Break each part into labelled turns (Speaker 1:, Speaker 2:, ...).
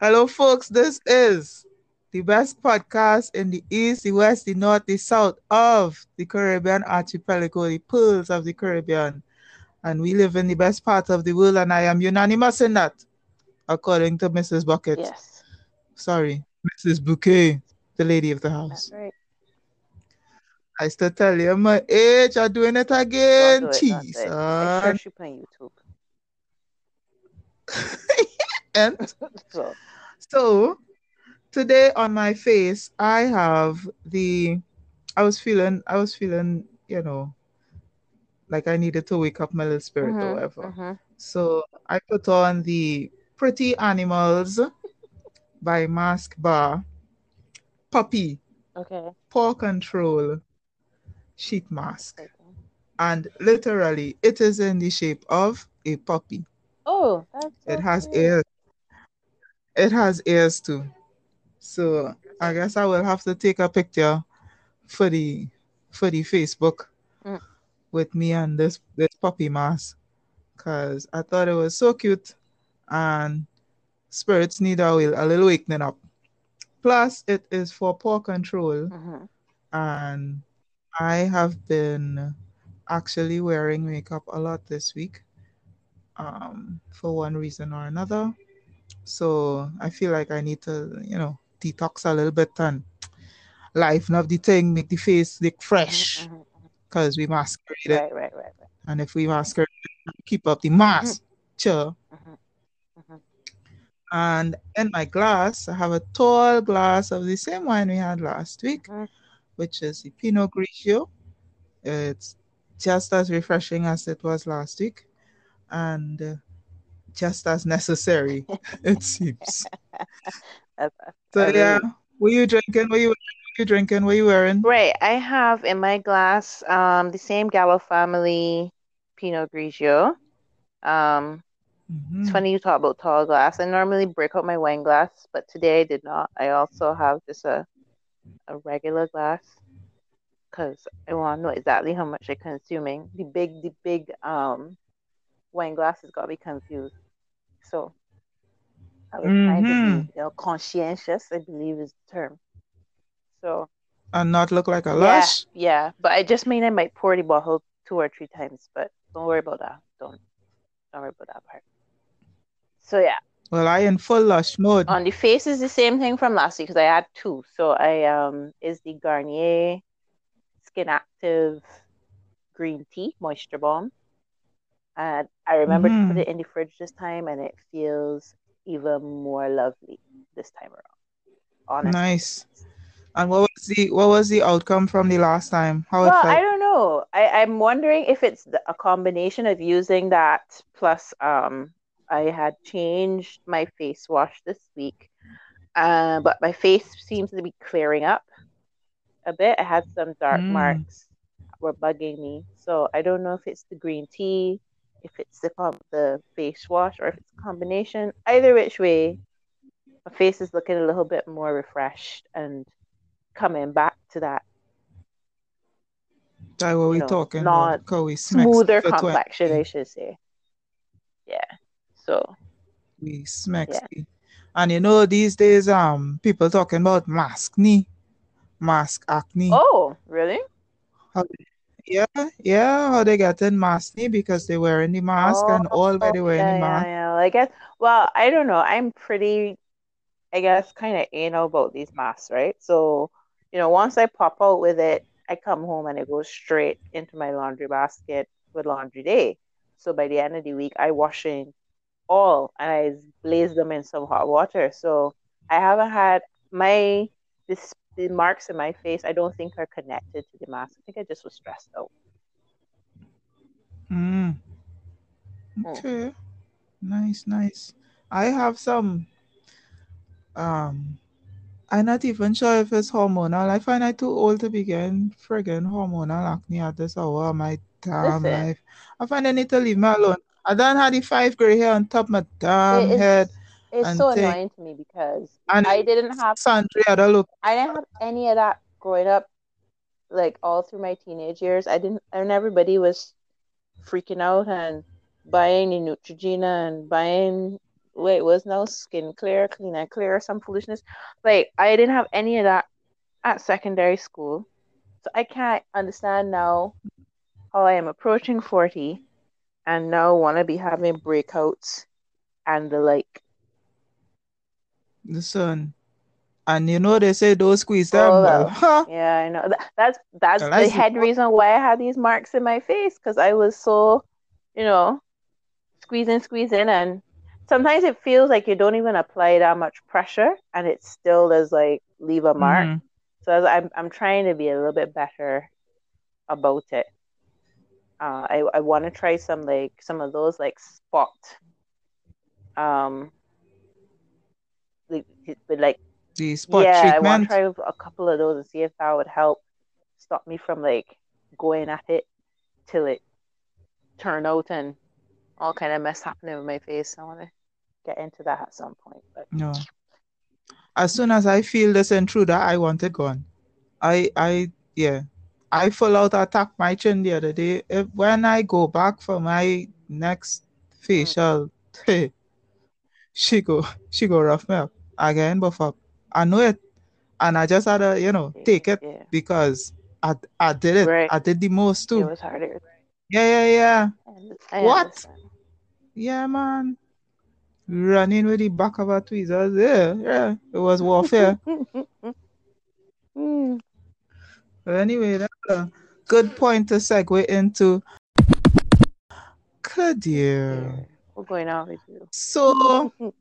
Speaker 1: Hello, folks. This is the best podcast in the east, the west, the north, the south of the Caribbean archipelago, the pearls of the Caribbean. And we live in the best part of the world, and I am unanimous in that, according to Mrs. Bucket.
Speaker 2: Yes.
Speaker 1: Sorry, Mrs. Bouquet, the lady of the house.
Speaker 2: Right.
Speaker 1: I still tell you my age, I'm doing it
Speaker 2: Don't
Speaker 1: again.
Speaker 2: do it, don't do it. I
Speaker 1: Jeez.
Speaker 2: search you on YouTube.
Speaker 1: and
Speaker 2: So
Speaker 1: So today on my face, I have the I was feeling I was feeling, you know, like I needed to wake up my little spirit or
Speaker 2: mhm,
Speaker 1: whatever.
Speaker 2: mhm.
Speaker 1: So I put on the Pretty Animals by Masque Bar Puppy
Speaker 2: Okay.
Speaker 1: Pore Control sheet mask.
Speaker 2: okay.
Speaker 1: And literally it is in the shape of a puppy.
Speaker 2: Oh, that's so
Speaker 1: It has
Speaker 2: cute.
Speaker 1: ears. It has ears too. So I guess I will have to take a picture for the for the Facebook
Speaker 2: Mm.
Speaker 1: with me and this this puppy mask because I thought it was so cute and spirits need a, will- a little wakening up. Plus, it is for pore control
Speaker 2: Mhm.
Speaker 1: and I have been actually wearing makeup a lot this week um, for one reason or another. So I feel like I need to, you know, detox a little bit and liven up the thing, make the face look fresh
Speaker 2: Mhm, mhm,
Speaker 1: because we masquerade it.
Speaker 2: Right, right, right, right.
Speaker 1: And if we masquerade, keep up the mask. Sure.
Speaker 2: Mhm, mhm.
Speaker 1: And in my glass, I have a tall glass of the same wine we had last week, which is the Pinot Grigio. It's just as refreshing as it was last week and uh, just as necessary, it seems. So yeah, were you drinking? Were you what you drinking? Were you wearing?
Speaker 2: Right. I have in my glass um the same Gallo family Pinot Grigio. Um,
Speaker 1: Mhm.
Speaker 2: it's funny you talk about tall glass. I normally break out my wine glass, but today I did not. I also have just a a regular glass because I want to know exactly how much I'm consuming. The big, the big um wine glasses got to be confused. So I was trying to be, you know, conscientious, I believe is the term. So
Speaker 1: And not look like a
Speaker 2: yeah,
Speaker 1: lush?
Speaker 2: yeah. But I just mean I might pour the bottle two or three times, but don't worry about that. Don't don't worry about that part. So yeah.
Speaker 1: Well, I in full lush mode.
Speaker 2: On the face is the same thing from last week because I had two. So I um is the Garnier Skin Active Green Tea Moisture Bomb. And I remembered to put
Speaker 1: Mhm.
Speaker 2: it in the fridge this time and it feels even more lovely this time around. Honestly.
Speaker 1: Nice. And what was the what was the outcome from the last time? How it
Speaker 2: Well, I don't know. I, I'm wondering if it's the, a combination of using that plus um I had changed my face wash this week. Uh, but my face seems to be clearing up a bit. I had some dark
Speaker 1: Mm.
Speaker 2: marks were bugging me. So I don't know if it's the green tea, if it's the the face wash, or if it's a combination. Either which way, my face is looking a little bit more refreshed and coming back to that
Speaker 1: That what we talking
Speaker 2: not
Speaker 1: about? 'Cause we smack
Speaker 2: smoother
Speaker 1: for 20.
Speaker 2: complexion, I should say. Yeah. So
Speaker 1: We smack
Speaker 2: Yeah.
Speaker 1: And you know, these days, um, people talking about mask knee, mask acne.
Speaker 2: oh, really?
Speaker 1: How, yeah, yeah, how they getting mask knee because they wearing the mask and oh, all by they wearing
Speaker 2: Oh, yeah,
Speaker 1: the
Speaker 2: yeah,
Speaker 1: mask.
Speaker 2: yeah. I guess. Well, I don't know. I'm pretty, I guess, kind of anal about these masks, right? So, you know, once I pop out with it, I come home and it goes straight into my laundry basket with laundry day. So by the end of the week, I washing all and I blaze them in some hot water. So I haven't had my this the marks in my face. I don't think are connected to the mask. I think I just was stressed out.
Speaker 1: Mm. Okay. Nice, nice. I have some um I'm not even sure if it's hormonal. I find I too old to begin friggin' hormonal acne at this hour of my damn
Speaker 2: Listen.
Speaker 1: life. I find I need to leave me alone. I done had the five gray hair on top of my damn
Speaker 2: It is
Speaker 1: head.
Speaker 2: It's so
Speaker 1: thing.
Speaker 2: annoying to me because I didn't have
Speaker 1: look.
Speaker 2: I didn't have any of that growing up, like all through my teenage years. I didn't, and everybody was freaking out and buying the Neutrogena and buying wait, was no skin clear, clean and clear, some foolishness. Like I didn't have any of that at secondary school. So I can't understand now how I am approaching 40 and now want to be having breakouts and the like.
Speaker 1: The sun. And you know they say don't squeeze them.
Speaker 2: Oh,
Speaker 1: well, huh?
Speaker 2: Yeah, I know. Th- That's that's the head reason why I had these marks in my face because I was so, you know, squeezing, squeezing, and sometimes it feels like you don't even apply that much pressure, and it still does like leave a mark.
Speaker 1: Mhm.
Speaker 2: So I'm I'm trying to be a little bit better about it. Uh, I I want to try some like some of those like spot, um, with like
Speaker 1: the spot
Speaker 2: yeah, I want to
Speaker 1: treatment.
Speaker 2: try a couple of those and see if that would help stop me from like going at it till it turn out and all kind of mess happening with my face. I want to get into that at some point, but
Speaker 1: No. As soon as I feel this intruder, I want it gone. I I yeah. I full out attacked my chin the other day. If, when I go back for my next hmm. facial, she go she go rough me up again, but up. I know it, and I just had to you know
Speaker 2: yeah,
Speaker 1: take it
Speaker 2: yeah,
Speaker 1: because I I did it.
Speaker 2: right.
Speaker 1: I did the most too.
Speaker 2: It was harder.
Speaker 1: Yeah yeah yeah
Speaker 2: I
Speaker 1: What?
Speaker 2: understand.
Speaker 1: yeah man. Running with the back of our tweezers. Yeah yeah. It was warfare.
Speaker 2: Mm,
Speaker 1: But anyway, that's a good point to segue into Kadir.
Speaker 2: yeah. What's going on with you?
Speaker 1: So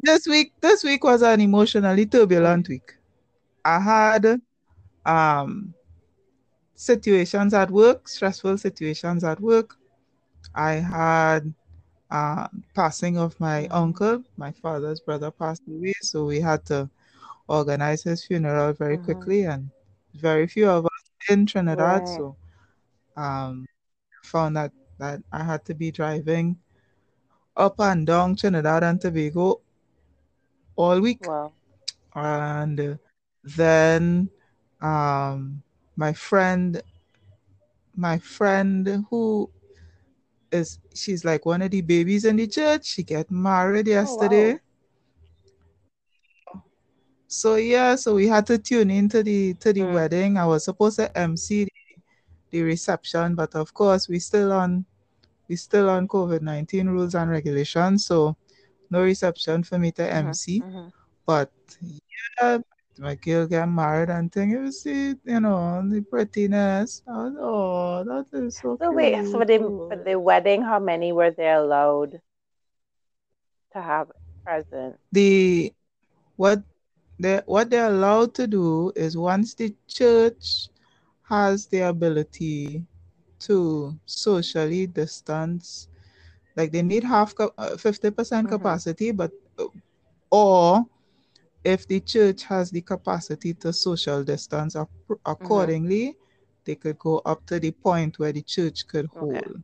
Speaker 1: this week, this week was an emotionally turbulent week. I had um situations at work, stressful situations at work. I had uh, passing of my uncle, my father's brother passed away, so we had to organize his funeral very
Speaker 2: Mhm.
Speaker 1: quickly, and very few of us in Trinidad,
Speaker 2: Right.
Speaker 1: so um, found that that I had to be driving up and down Trinidad and Tobago all week,
Speaker 2: Well,
Speaker 1: and then um, my friend, my friend who is she's like one of the babies in the church. She get married
Speaker 2: oh
Speaker 1: yesterday.
Speaker 2: wow.
Speaker 1: So yeah, so we had to tune into the to the
Speaker 2: Mm.
Speaker 1: wedding. I was supposed to MC the, the reception, but of course we still on we still on COVID nineteen rules and regulations, so no reception for me to. MC.
Speaker 2: Mhm.
Speaker 1: But yeah, my girl got married and thing. You see, you know, the prettiness. I was, oh, that is so
Speaker 2: So wait, so for the for the wedding, how many were they allowed to have present?
Speaker 1: The what they what they're allowed to do is once the church has the ability to socially distance, like they need half uh, fifty percent
Speaker 2: Mhm.
Speaker 1: capacity, but uh, or if the church has the capacity to social distance ap- mm-hmm. accordingly, they could go up to the point where the church could
Speaker 2: Okay.
Speaker 1: hold.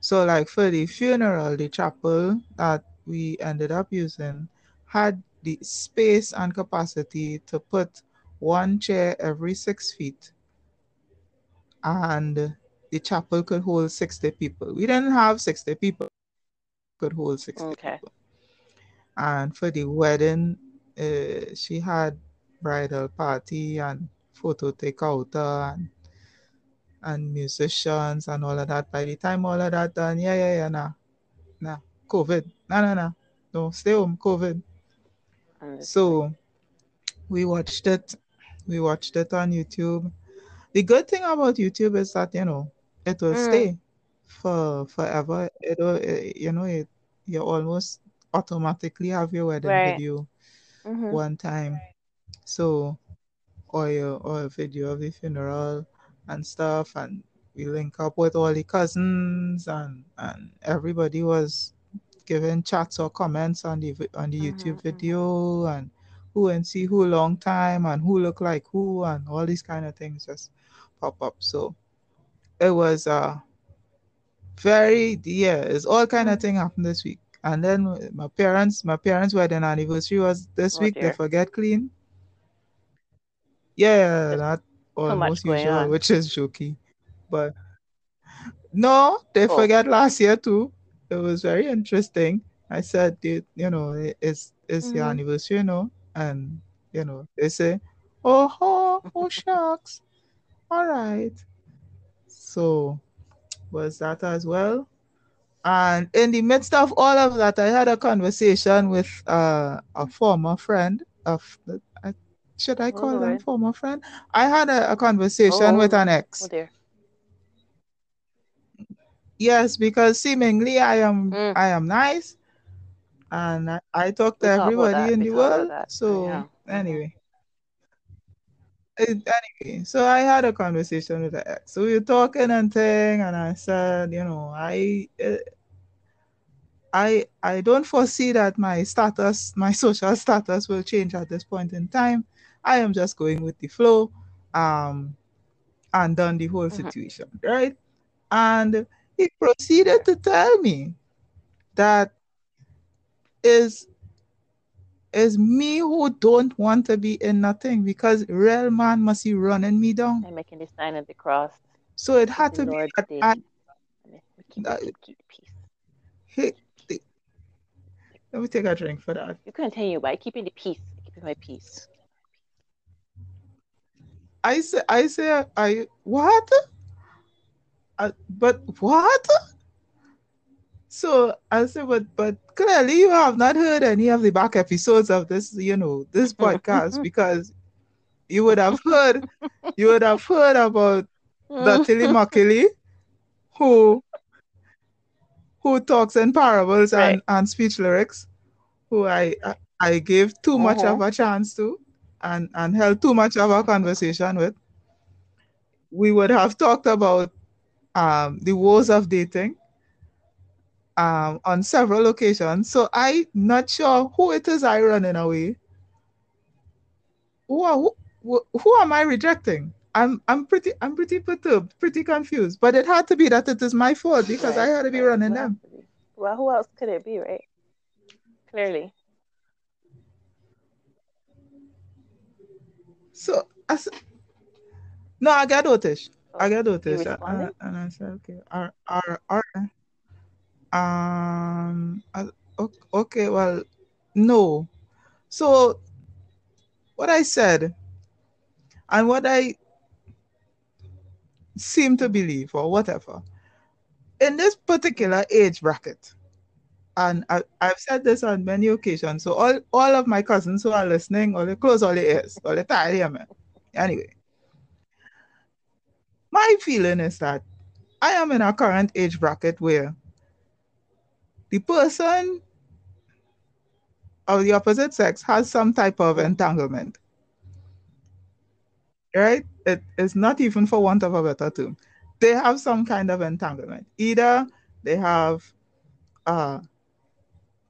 Speaker 1: So, like for the funeral, the chapel that we ended up using had the space and capacity to put one chair every six feet, and the chapel could hold 60 people. We didn't have 60 people, could hold 60
Speaker 2: Okay.
Speaker 1: people. And for the wedding, uh, she had bridal party and photo takeout and and musicians and all of that. By the time all of that done, yeah, yeah, yeah, nah, nah, COVID, nah, nah, nah, no, stay home, COVID. So we watched it. We watched it on YouTube. The good thing about YouTube is that you know it will
Speaker 2: Mm.
Speaker 1: stay for forever. It will, eh, you know, it you almost automatically have your wedding
Speaker 2: Right.
Speaker 1: video
Speaker 2: Mhm.
Speaker 1: one time. So or your or a video of the funeral and stuff, and we link up with all the cousins and and everybody was giving chats or comments on the on the
Speaker 2: Mhm.
Speaker 1: YouTube
Speaker 2: Mhm.
Speaker 1: video and who and see who long time and who look like who and all these kind of things just pop up. So it was uh very yeah, it's all kind of thing happened this week. And then my parents, my parents' wedding anniversary was this
Speaker 2: Oh
Speaker 1: week. They forget clean. Yeah, that almost
Speaker 2: going
Speaker 1: usual,
Speaker 2: on.
Speaker 1: which is jokey. But no, they
Speaker 2: Oh.
Speaker 1: forget last year too. it was very interesting. I said, you, you know, it's it's your
Speaker 2: Mhm.
Speaker 1: anniversary, you know, and you know, they say, oh, oh, oh shucks, all right. So was that as well. And in the midst of all of that, I had a conversation with uh, a former friend of, uh, should I call them former friend? I had a, a conversation
Speaker 2: Oh,
Speaker 1: with an ex.
Speaker 2: oh dear.
Speaker 1: Yes, because seemingly I am
Speaker 2: Mm.
Speaker 1: I am nice, and I, I talk to
Speaker 2: We
Speaker 1: everybody in the world. So
Speaker 2: Yeah.
Speaker 1: Anyway, anyway, so I had a conversation with the ex. So we were talking and thing, and I said, you know, I. Uh, I I don't foresee that my status, my social status will change at this point in time. I am just going with the flow, um, and done the whole
Speaker 2: Mhm.
Speaker 1: situation, right? And he proceeded to tell me that is is me who don't want to be in nothing because real man must be running me down.
Speaker 2: I'm making the sign of the cross.
Speaker 1: So it had
Speaker 2: the
Speaker 1: to be
Speaker 2: Lord
Speaker 1: that
Speaker 2: day.
Speaker 1: I
Speaker 2: And then we keep,
Speaker 1: uh,
Speaker 2: keep, peace.
Speaker 1: hey, the- let me take a drink for that.
Speaker 2: You continue by keeping the peace. Keeping my peace.
Speaker 1: I say I say I what? Uh, but what? So I said, but but clearly you have not heard any of the back episodes of this, you know, this podcast because you would have heard you would have heard about the Tilimakili who who talks in parables
Speaker 2: Right.
Speaker 1: and, and speech lyrics, who I I, I gave too much
Speaker 2: Mhm.
Speaker 1: of a chance to and, and held too much of a conversation with. We would have talked about um, the woes of dating um, on several occasions. So I'm not sure who it is I running away. Who, are, who, who, who am I rejecting? I'm I'm pretty I'm pretty perturbed, pretty confused. But it had to be that it is my fault because I had to be
Speaker 2: right.
Speaker 1: running
Speaker 2: have
Speaker 1: them.
Speaker 2: Well, who else could it be, right? Clearly.
Speaker 1: So I s- no, I got. I
Speaker 2: Oh,
Speaker 1: got
Speaker 2: he
Speaker 1: notice. Uh, and I said, okay, are are are um uh, Um, uh, o- okay, well, no. So what I said and what I seem to believe or whatever in this particular age bracket, and I, I've said this on many occasions. So all, all of my cousins who are listening, or they close all their ears, or they tired hear. Anyway, my feeling is that I am in a current age bracket where the person of the opposite sex has some type of entanglement. Right? It is not even for want of a better term. They have some kind of entanglement. Either they have a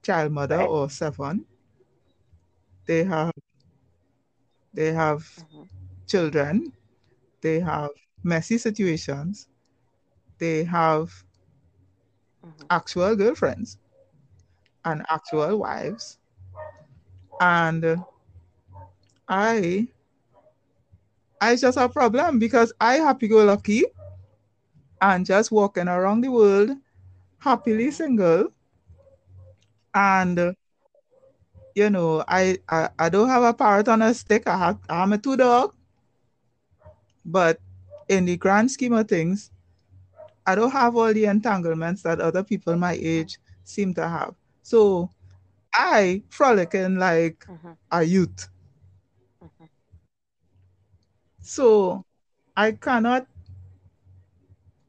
Speaker 1: child mother
Speaker 2: Right.
Speaker 1: or seven. They have they have
Speaker 2: Mhm.
Speaker 1: children. They have messy situations. They have
Speaker 2: Mhm.
Speaker 1: actual girlfriends and actual wives. And I I just have a problem because I happy go lucky and just walking around the world happily single. And you know, I, I I don't have a parrot on a stick. I have I'm a two dog. But in the grand scheme of things, I don't have all the entanglements that other people my age seem to have. So I frolicking like
Speaker 2: Mhm.
Speaker 1: a youth.
Speaker 2: Mhm.
Speaker 1: So I cannot,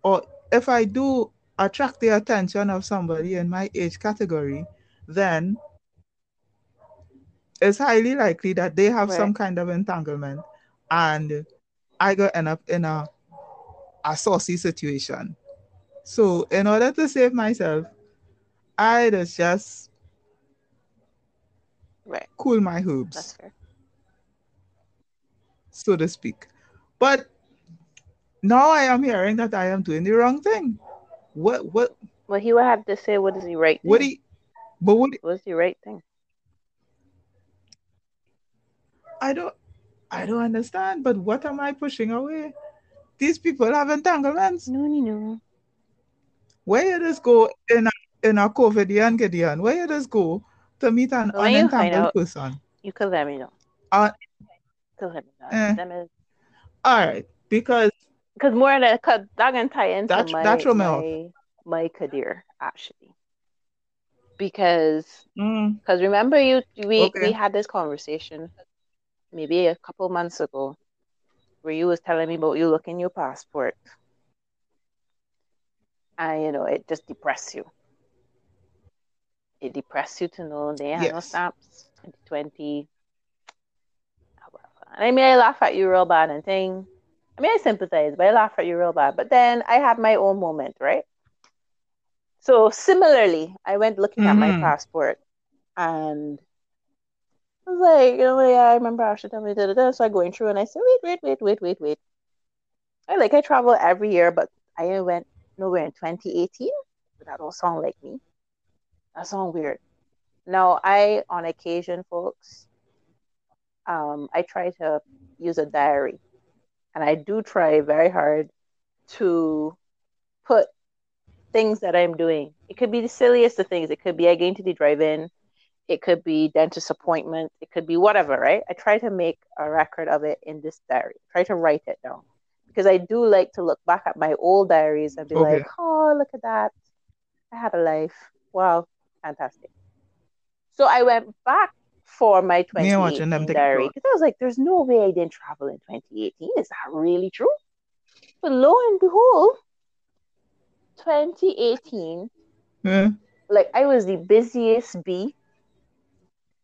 Speaker 1: or if I do attract the attention of somebody in my age category, then it's highly likely that they have some kind of entanglement and I go end up in a, a saucy situation. So in order to save myself, I just just
Speaker 2: Right.
Speaker 1: cool my
Speaker 2: That's fair.
Speaker 1: so to speak. But now I am hearing that I am doing the wrong thing. What what
Speaker 2: Well, he would have to say what is the right
Speaker 1: what he but what
Speaker 2: What's the right thing?
Speaker 1: I don't I don't understand. But what am I pushing away? These people have entanglements.
Speaker 2: No, no, no.
Speaker 1: Where you just go in a in a COVID year and Gideon, where you just go to meet an
Speaker 2: when
Speaker 1: unentangled
Speaker 2: out-
Speaker 1: person?
Speaker 2: You could let me know.
Speaker 1: Uh,
Speaker 2: You could let me know.
Speaker 1: eh. All right, because
Speaker 2: because more than cause that can tie into
Speaker 1: That-
Speaker 2: my
Speaker 1: that threw
Speaker 2: my, my career actually. Because
Speaker 1: mm,
Speaker 2: because remember you we
Speaker 1: Okay.
Speaker 2: we had this conversation maybe a couple months ago where you was telling me about you looking your passport and you know it just depressed you. It depressed you to know they no
Speaker 1: Yes.
Speaker 2: stamps 2020. And I mean I laugh at you real bad and thing. I mean I sympathize, but I laugh at you real bad. But then I have my own moment, right? So similarly, I went looking at my
Speaker 1: Mhm.
Speaker 2: passport and I was like, you know, yeah, I remember Ashley telling me da da da. So I going through and I said, wait, wait, wait, wait, wait, wait. I like I travel every year, but I went nowhere in 2018. But that don't sound like me. That sounds weird. Now I, on occasion, folks, um, I try to use a diary, and I do try very hard to put things that I'm doing. It could be the silliest of things. It could be I going to the drive-in. It could be dentist appointment. It could be whatever, right? I try to make a record of it in this diary. Try to write it down because I do like to look back at my old diaries and be
Speaker 1: Okay.
Speaker 2: like, oh, look at that. I had a life. Wow, fantastic. So I went back for my
Speaker 1: Me and watching
Speaker 2: 2018
Speaker 1: them
Speaker 2: diary because I was like, there's no way I didn't travel in 2018. Is that really true? But lo and behold, 2018
Speaker 1: eh,
Speaker 2: like I was the busiest bee,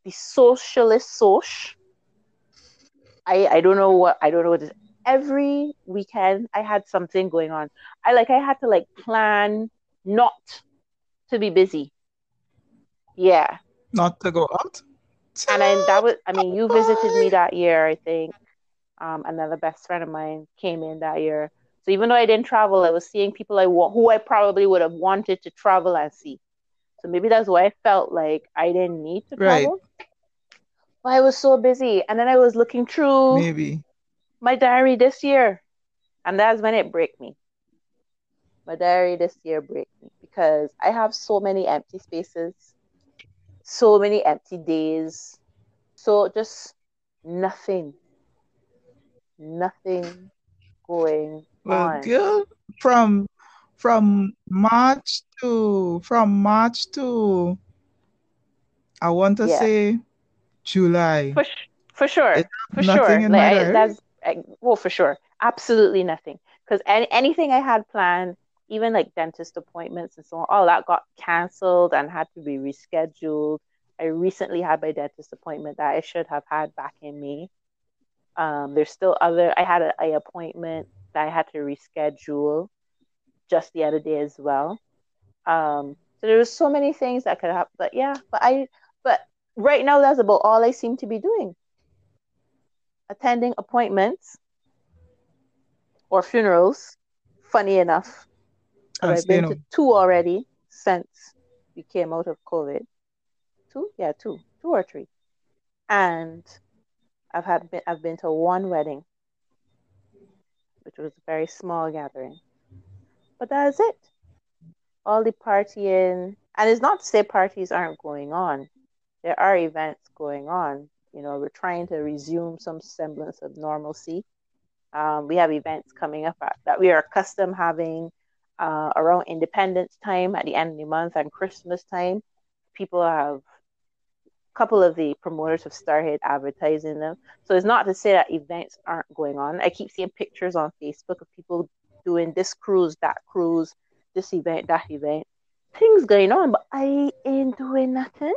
Speaker 2: the socialist soch. I I don't know what I don't know what this every weekend I had something going on. I like I had to like plan not to be busy. Yeah.
Speaker 1: not to go out.
Speaker 2: And then that was I mean you visited me that year, I think. Um another best friend of mine came in that year. So even though I didn't travel, I was seeing people I want who I probably would have wanted to travel and see. So maybe that's why I felt like I didn't need to
Speaker 1: Right.
Speaker 2: travel. But I was so busy. And then I was looking through
Speaker 1: Maybe.
Speaker 2: My diary this year. And that's when it break me. My diary this year break me because I have so many empty spaces, so many empty days. So just nothing. Nothing going
Speaker 1: Well,
Speaker 2: on.
Speaker 1: girl, from from March to from March to I want to
Speaker 2: Yeah.
Speaker 1: say July.
Speaker 2: For, for sure, for sure. Like I, that's well, for sure, absolutely nothing. Because any, anything I had planned, even like dentist appointments and so on, all that got canceled and had to be rescheduled. I recently had my dentist appointment that I should have had back in May. Um, there's still other. I had a, a appointment that I had to reschedule just the other day as well. Um, so there was so many things that could happen. But yeah, but I, but right now that's about all I seem to be doing. Attending appointments or funerals. Funny enough,
Speaker 1: And
Speaker 2: I've been to two already since we came out of COVID. Two, yeah, two, two or three, and I've had been, I've been to one wedding, which was a very small gathering, but that's it. All the partying, and it's not to say parties aren't going on. There are events going on. You know, we're trying to resume some semblance of normalcy. Um, we have events coming up at, that we are accustomed having uh, around Independence time at the end of the month and Christmas time. People have a couple of the promoters have started advertising them. So it's not to say that events aren't going on. I keep seeing pictures on Facebook of people doing this cruise, that cruise, this event, that event. Things going on, but I ain't doing nothing.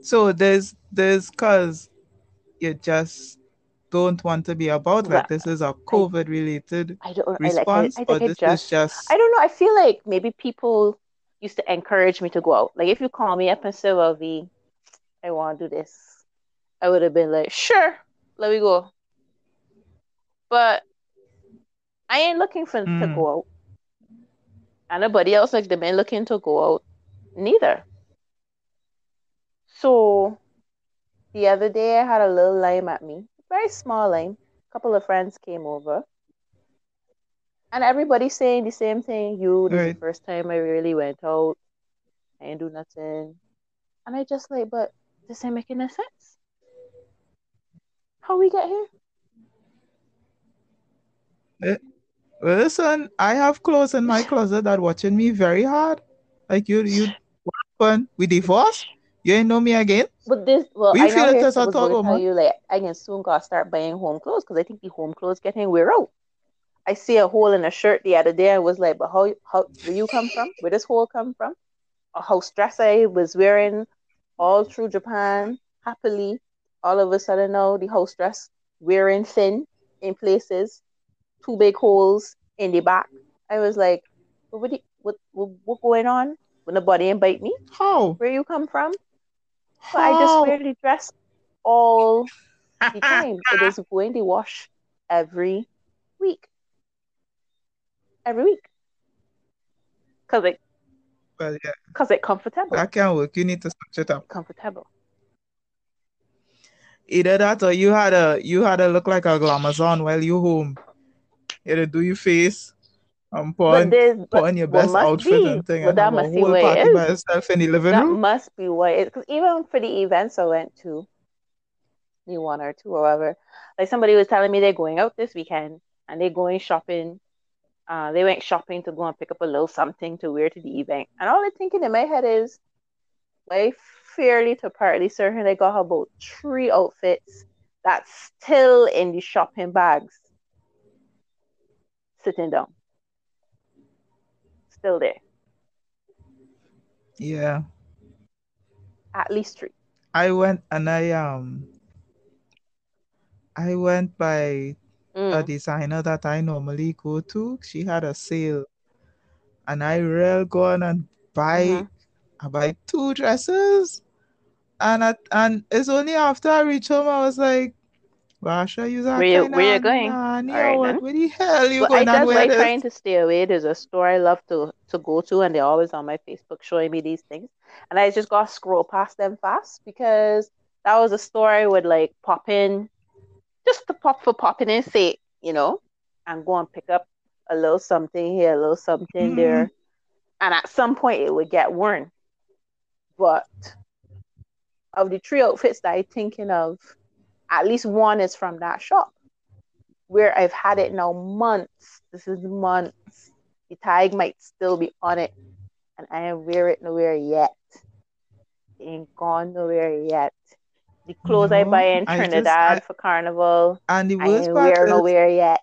Speaker 1: So there's there's cause you just don't want to be about like
Speaker 2: Well,
Speaker 1: this is a COVID related
Speaker 2: I don't I like I,
Speaker 1: response
Speaker 2: I
Speaker 1: or this
Speaker 2: just
Speaker 1: is just
Speaker 2: I don't know. I feel like maybe people used to encourage me to go out. Like if you call me up and say, "Well, V, I want to do this," I would have been like, "Sure, let me go." But I ain't looking for to
Speaker 1: Mm.
Speaker 2: go out. And nobody else like them ain't looking to go out neither. So the other day I had a little lime at me, very small lime. A couple of friends came over. And everybody's saying the same thing. You, this is the first time I really went out. I ain't do nothing. And I just like, but this ain't making no sense. How we get here?
Speaker 1: Well, listen, I have clothes in my closet that watching me very hard. Like you, you, what happened? We divorced? You ain't know me again?
Speaker 2: But this, well,
Speaker 1: We
Speaker 2: I
Speaker 1: feel
Speaker 2: know
Speaker 1: it
Speaker 2: here's
Speaker 1: as
Speaker 2: was going to tell you like I can soon gotta start buying home clothes because I think the home clothes getting wear out. I see a hole in a shirt the other day. I was like, but how how where you come from? Where this hole come from? Or how stressed I was wearing all through Japan happily. All of a sudden now the house dress wearing thin in places, two big holes in the back. I was like, what what, what, what, going on? When the body ain't bite me?
Speaker 1: How?
Speaker 2: Where you come from? But I just
Speaker 1: How?
Speaker 2: wear the dress all the time. It is going to wash every week. Every week. Cause it
Speaker 1: Well, yeah,
Speaker 2: cause it comfortable.
Speaker 1: that can't work. You need to switch it up.
Speaker 2: comfortable.
Speaker 1: Either that or you had a you had a look like a glamazon while you home. You had to do your face and put
Speaker 2: But
Speaker 1: on,
Speaker 2: there's
Speaker 1: put
Speaker 2: but
Speaker 1: on your best outfit
Speaker 2: be
Speaker 1: and thing and
Speaker 2: that must be
Speaker 1: party by yourself in the living
Speaker 2: That
Speaker 1: room.
Speaker 2: must be what it because even for the events I went to, the one or two or whatever, like somebody was telling me they're going out this weekend and they're going shopping. Uh, they went shopping to go and pick up a little something to wear to the event. And all I'm thinking in my head is, I fairly to partly certain they got about three outfits that's still in the shopping bags, sitting down, still there,
Speaker 1: Yeah.
Speaker 2: at least three.
Speaker 1: I went and I um I went by a
Speaker 2: Mm.
Speaker 1: designer that I normally go to. She had a sale. And I real go on and buy
Speaker 2: Mhm.
Speaker 1: I buy two dresses. And at, and it's only after I reach home I was like, Rasha, you that
Speaker 2: Where where you going?
Speaker 1: nanny
Speaker 2: All right
Speaker 1: what?
Speaker 2: then.
Speaker 1: Where the hell you
Speaker 2: I
Speaker 1: going wear
Speaker 2: why
Speaker 1: this?
Speaker 2: trying to stay away. There's a store I love to to go to, and they're always on my Facebook showing me these things. And I just gotta scroll past them fast because that was a store I would like pop in, just to pop for popping in sake, you know, and go and pick up a little something here, a little something
Speaker 1: Mhm.
Speaker 2: there. And at some point it would get worn. But of the three outfits that I'm thinking of, at least one is from that shop where I've had it now months. This is months. The tag might still be on it, and I ain't wear it nowhere yet. It ain't gone nowhere yet. The clothes I buy in
Speaker 1: I just
Speaker 2: Trinidad
Speaker 1: I,
Speaker 2: for Carnival,
Speaker 1: and the
Speaker 2: I
Speaker 1: worst
Speaker 2: ain't
Speaker 1: part
Speaker 2: wear
Speaker 1: is
Speaker 2: nowhere yet.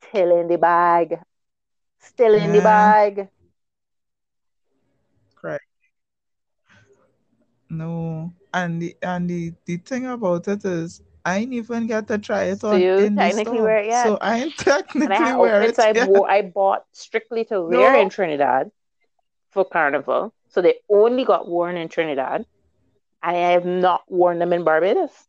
Speaker 2: Still in the bag. Still in the
Speaker 1: eh,
Speaker 2: bag.
Speaker 1: correct. No. And the and the, the thing about it is I ain't even get to try it
Speaker 2: So
Speaker 1: on
Speaker 2: you
Speaker 1: in the
Speaker 2: technically
Speaker 1: store.
Speaker 2: wear it yet?
Speaker 1: So I ain't
Speaker 2: And I
Speaker 1: technically wear it
Speaker 2: I
Speaker 1: yet.
Speaker 2: wore I bought strictly to wear in Trinidad for Carnival. So they only got worn in Trinidad. I have not worn them in Barbados.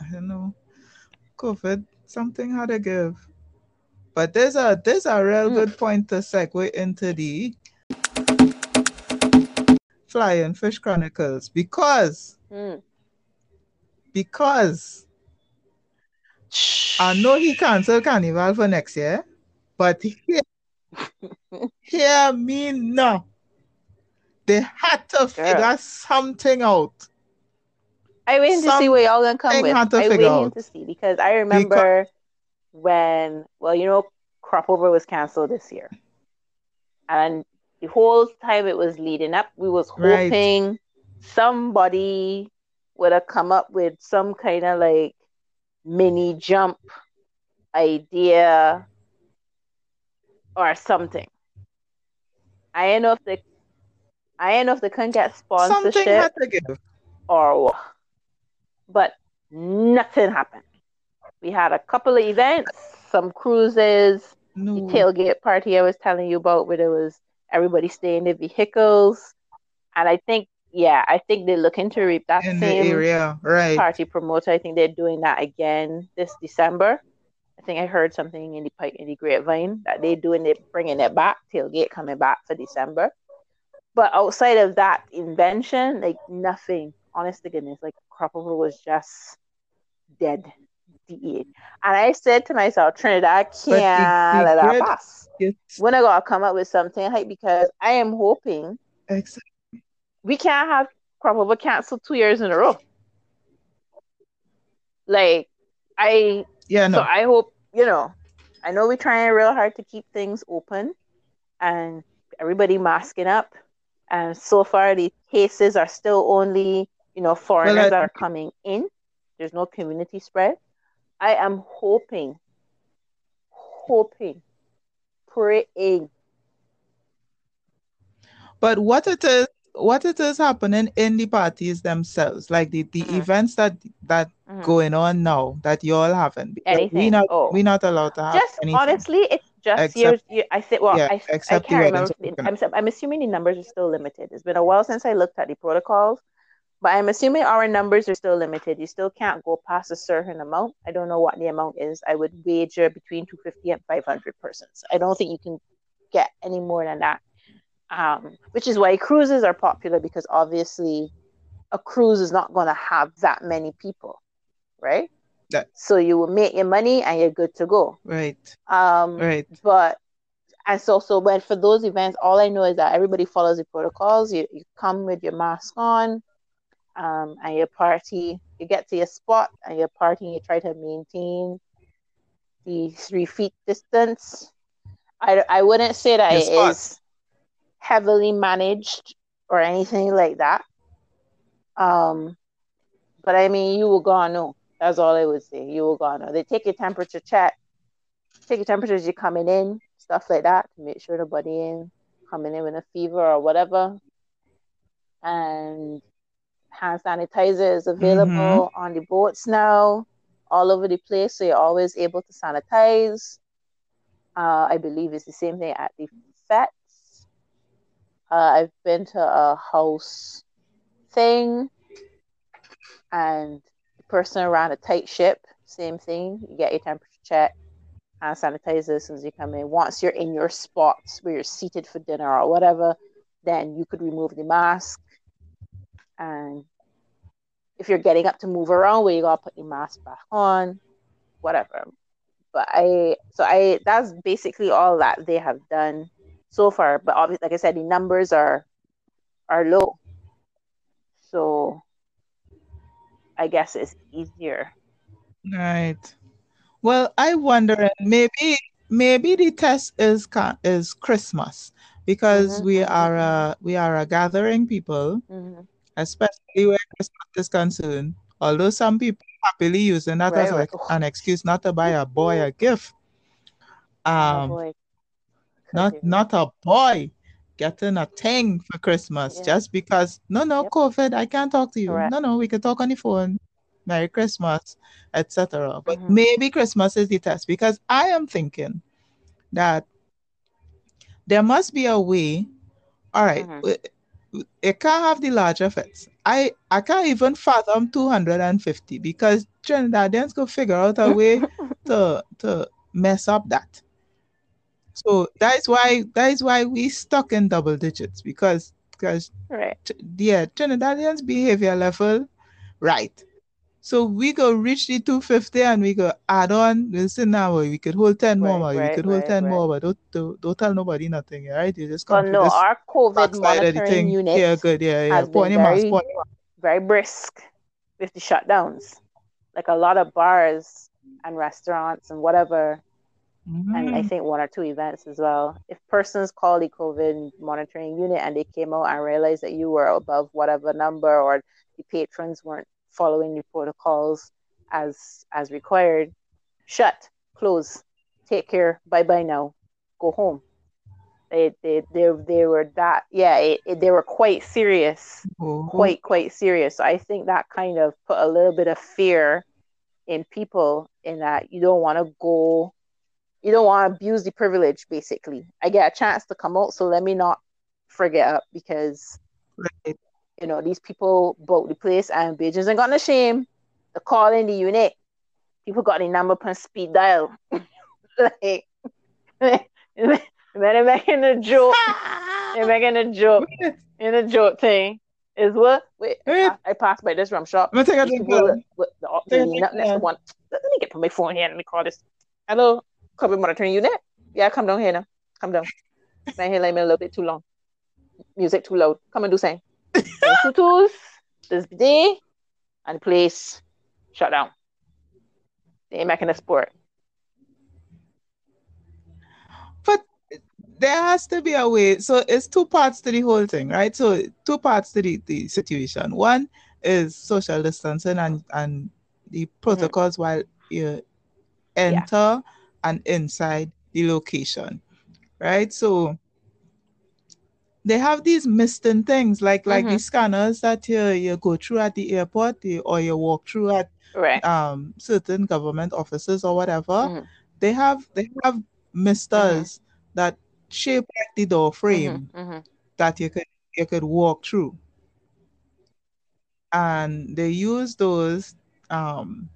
Speaker 1: I don't know. COVID, something had to give. But there's a there's a real
Speaker 2: Mm.
Speaker 1: good point to segue into the Flying Fish Chronicles because
Speaker 2: Mm.
Speaker 1: because I know he canceled Carnival for next year, but hear, hear me now. They had to
Speaker 2: Girl.
Speaker 1: figure something out.
Speaker 2: I waiting to see what y'all gonna come with.
Speaker 1: to
Speaker 2: I
Speaker 1: figure
Speaker 2: waiting
Speaker 1: out.
Speaker 2: to see because I remember when well, you know, Cropover was canceled this year. And the whole time it was leading up, we was
Speaker 1: Right.
Speaker 2: hoping somebody would have come up with some kind of like mini jump idea or something. I don't know if they I don't know if they couldn't get
Speaker 1: Something
Speaker 2: sponsorship
Speaker 1: had to give.
Speaker 2: or what. But nothing happened. We had a couple of events, some cruises, the tailgate party I was telling you about where there was everybody staying in their vehicles. And I think, yeah, I think they're looking to reap that
Speaker 1: in
Speaker 2: same
Speaker 1: area, right?
Speaker 2: party promoter. I think they're doing that again this December. I think I heard something in the in the grapevine that they're doing it, bringing it back. Tailgate coming back for December. But outside of that invention, like nothing. Honest to goodness, like Cropover was just dead. And I said to myself, Trinidad can't let that pass. When I gotta come up with something like because I am hoping
Speaker 1: exactly.
Speaker 2: we can't have crop over cancel two years in a row. Like I
Speaker 1: yeah no.
Speaker 2: So I hope you know. I know we're trying real hard to keep things open, and everybody masking up. And so far, the cases are still only you know foreigners well, I, that are coming in. There's no community spread. I am hoping, hoping, praying.
Speaker 1: But what it is, what it is happening in the parties themselves, like the, the mm-hmm. events that that mm-hmm. going on now that you all haven't.
Speaker 2: Anything?
Speaker 1: We not
Speaker 2: oh.
Speaker 1: we not allowed to have
Speaker 2: just
Speaker 1: anything.
Speaker 2: honestly, it's just except, years. I said, well, yeah, I, I can't remember. I'm, I'm assuming the numbers are still limited. It's been a while since I looked at the protocols, but I'm assuming our numbers are still limited. You still can't go past a certain amount. I don't know what the amount is. I would wager between 250 and 500 persons. I don't think you can get any more than that. Um, which is why cruises are popular because obviously a cruise is not going to have that many people, right?
Speaker 1: That.
Speaker 2: So you will make your money and you're good to go.
Speaker 1: Right.
Speaker 2: Um,
Speaker 1: right.
Speaker 2: But and so so but for those events, all I know is that everybody follows the protocols. You you come with your mask on um, and your party, you get to your spot and your party, you try to maintain the three feet distance. I, I wouldn't say that your it spot. is heavily managed or anything like that. Um, but I mean, you will go on know. That's all I would say. You will go on know. They take your temperature check, take your temperature as you're coming in, stuff like that, to make sure nobody in coming in with a fever or whatever. And hand sanitizer is available mm-hmm. on the boats now, all over the place. So you're always able to sanitize. Uh, I believe it's the same thing at the fetes. Uh, I've been to a house thing, and the person around a tight ship, same thing. You get your temperature check, hand sanitizer as soon as you come in. Once you're in your spots where you're seated for dinner or whatever, then you could remove the mask and if you're getting up to move around where you gotta put your mask back on, whatever. But I so I that's basically all that they have done so far. But obviously, like I said, the numbers are are low. So I guess it's easier.
Speaker 1: Right. Well, I wonder maybe maybe the test is is Christmas because mm-hmm. we are uh, we are a gathering people. Mm-hmm especially where Christmas is concerned. Although some people happily using that right, as like an excuse not to buy a boy a gift. Um, oh not not a boy getting a thing for Christmas yeah. just because no no yep. COVID I can't talk to you. Correct. No no we can talk on the phone. Merry Christmas, etc. But mm-hmm. maybe Christmas is the test because I am thinking that there must be a way. All right, mm-hmm it can't have the large effects. I I can't even fathom 250 because Trinidadians could figure out a way to to mess up that. So that is why that is why we stuck in double digits because because
Speaker 2: right.
Speaker 1: yeah Trinidadians behavior level right so we go reach the 250 and we go add on. Listen now, we could hold 10 right, more, right, we could hold right, 10 more, but don't, don't, don't tell nobody nothing, right? You just come
Speaker 2: but no, our COVID monitoring unit
Speaker 1: yeah, good, yeah, yeah.
Speaker 2: has been very, very brisk with the shutdowns. Like a lot of bars and restaurants and whatever, mm-hmm. and I mm-hmm. think one or two events as well. If persons call the COVID monitoring unit and they came out and realized that you were above whatever number or the patrons weren't following the protocols as as required. Shut, close, take care, bye bye now, go home. They they they, they were that yeah it, it, they were quite serious, mm-hmm. quite quite serious. So I think that kind of put a little bit of fear in people in that you don't want to go you don't want to abuse the privilege basically i get a chance to come out so let me not forget up because you know, these people bought the place and bitches ain't got no shame. They're calling the unit. People got the number on speed dial. like they're making a joke. they're making a joke. In a joke thing. Is what? Wait, I, I passed by this rum shop.
Speaker 1: I'm gonna take a drink.
Speaker 2: The, the, really nothing else. Let me get put my phone here. Let me call this. Hello, COVID monitoring unit. Yeah, come down here now. Come down. My hair line a little bit too long. Music too loud. Come and do same. Tutus, this day, and place shut down. They ain't making a sport.
Speaker 1: But there has to be a way. So it's two parts to the whole thing, right? So two parts to the, the situation. One is social distancing and, and the protocols mm-hmm. while you enter yeah. and inside the location, right? So they have these misting things like like mm-hmm. the scanners that you, you go through at the airport or you walk through at
Speaker 2: right.
Speaker 1: um certain government offices or whatever. Mm-hmm. They have they have misters mm-hmm. that shape like the door frame
Speaker 2: mm-hmm. Mm-hmm.
Speaker 1: that you could you could walk through. And they use those um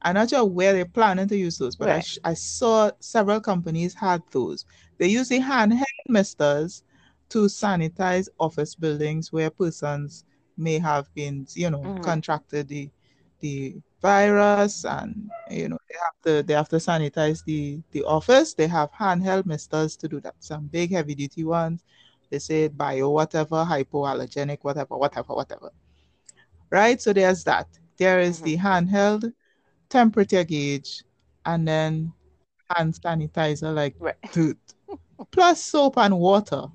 Speaker 1: I'm not sure where they're planning to use those, but right. I, sh- I saw several companies had those. They use the handheld misters to sanitize office buildings where persons may have been, you know, mm-hmm. contracted the the virus, and you know they have to they have to sanitize the the office. They have handheld misters to do that. Some big heavy duty ones. They say bio whatever, hypoallergenic, whatever, whatever, whatever. Right. So there's that. There is mm-hmm. the handheld temperature gauge, and then hand sanitizer like right. tooth, plus soap and water.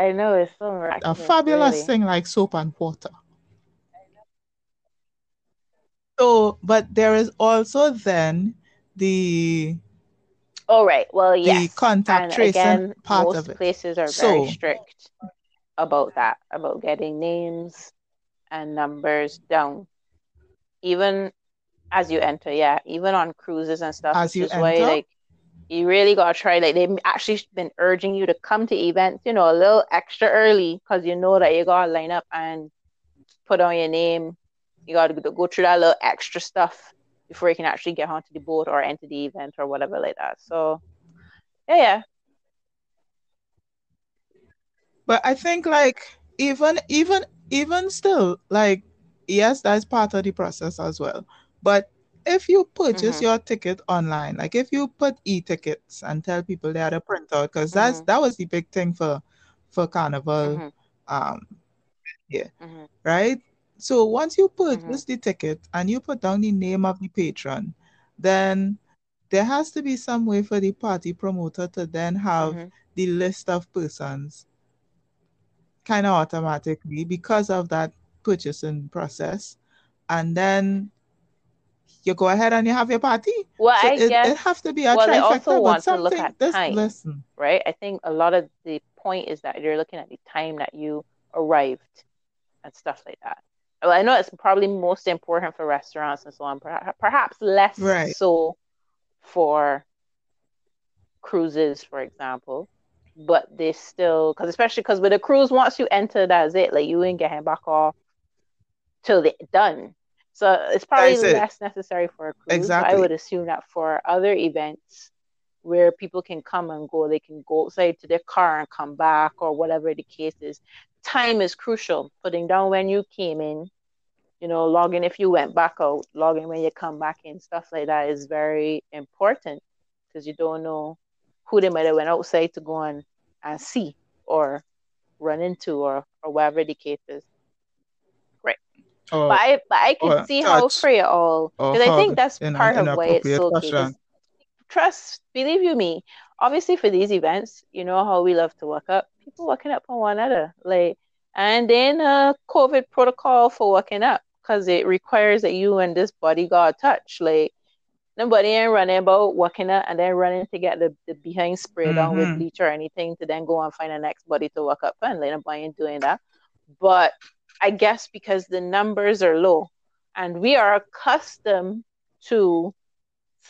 Speaker 2: I know it's so miraculous.
Speaker 1: A fabulous
Speaker 2: really.
Speaker 1: thing like soap and water. So, but there is also then the
Speaker 2: all right. Well, yes.
Speaker 1: The contact and tracing again, part
Speaker 2: most
Speaker 1: of it.
Speaker 2: places are so, very strict about that, about getting names and numbers down even as you enter, yeah, even on cruises and stuff.
Speaker 1: As you enter,
Speaker 2: why, like you really gotta try. Like they've actually been urging you to come to events, you know, a little extra early because you know that you gotta line up and put on your name. You gotta go through that little extra stuff before you can actually get onto the boat or enter the event or whatever like that. So, yeah, yeah.
Speaker 1: But I think like even even even still like yes, that's part of the process as well. But if you purchase mm-hmm. your ticket online, like if you put e-tickets and tell people they had a printout, because that's mm-hmm. that was the big thing for for Carnival, mm-hmm. um, yeah,
Speaker 2: mm-hmm.
Speaker 1: right. So once you purchase
Speaker 2: mm-hmm.
Speaker 1: the ticket and you put down the name of the patron, then there has to be some way for the party promoter to then have
Speaker 2: mm-hmm.
Speaker 1: the list of persons kind of automatically because of that purchasing process, and then you go ahead and you have your party.
Speaker 2: Well,
Speaker 1: so
Speaker 2: I
Speaker 1: it,
Speaker 2: guess
Speaker 1: it have to be a
Speaker 2: well,
Speaker 1: trifecta,
Speaker 2: they also want
Speaker 1: to
Speaker 2: look at
Speaker 1: this,
Speaker 2: time,
Speaker 1: listen.
Speaker 2: right? I think a lot of the point is that you're looking at the time that you arrived and stuff like that. Well, I know it's probably most important for restaurants and so on, perhaps less
Speaker 1: right.
Speaker 2: so for cruises, for example. But they still, because especially because with a cruise, once you enter, that's it. Like you ain't getting back off till they're done. So it's probably less necessary for a cruise. Exactly. I would assume that for other events where people can come and go, they can go outside to their car and come back or whatever the case is. Time is crucial. Putting down when you came in, you know, logging if you went back out, logging when you come back in, stuff like that is very important because you don't know who they might have went outside to go and, and see or run into or, or whatever the case is.
Speaker 1: Or,
Speaker 2: but I but I can see how free it all because I think that's part of why it's so good. Trust, believe you me. Obviously, for these events, you know how we love to work up. People working up on one another, like, and then a COVID protocol for working up because it requires that you and this bodyguard touch. Like, nobody ain't running about working up and then running to get the, the behind spray mm-hmm. down with bleach or anything to then go and find the next body to work up and like nobody ain't doing that. But I guess because the numbers are low and we are accustomed to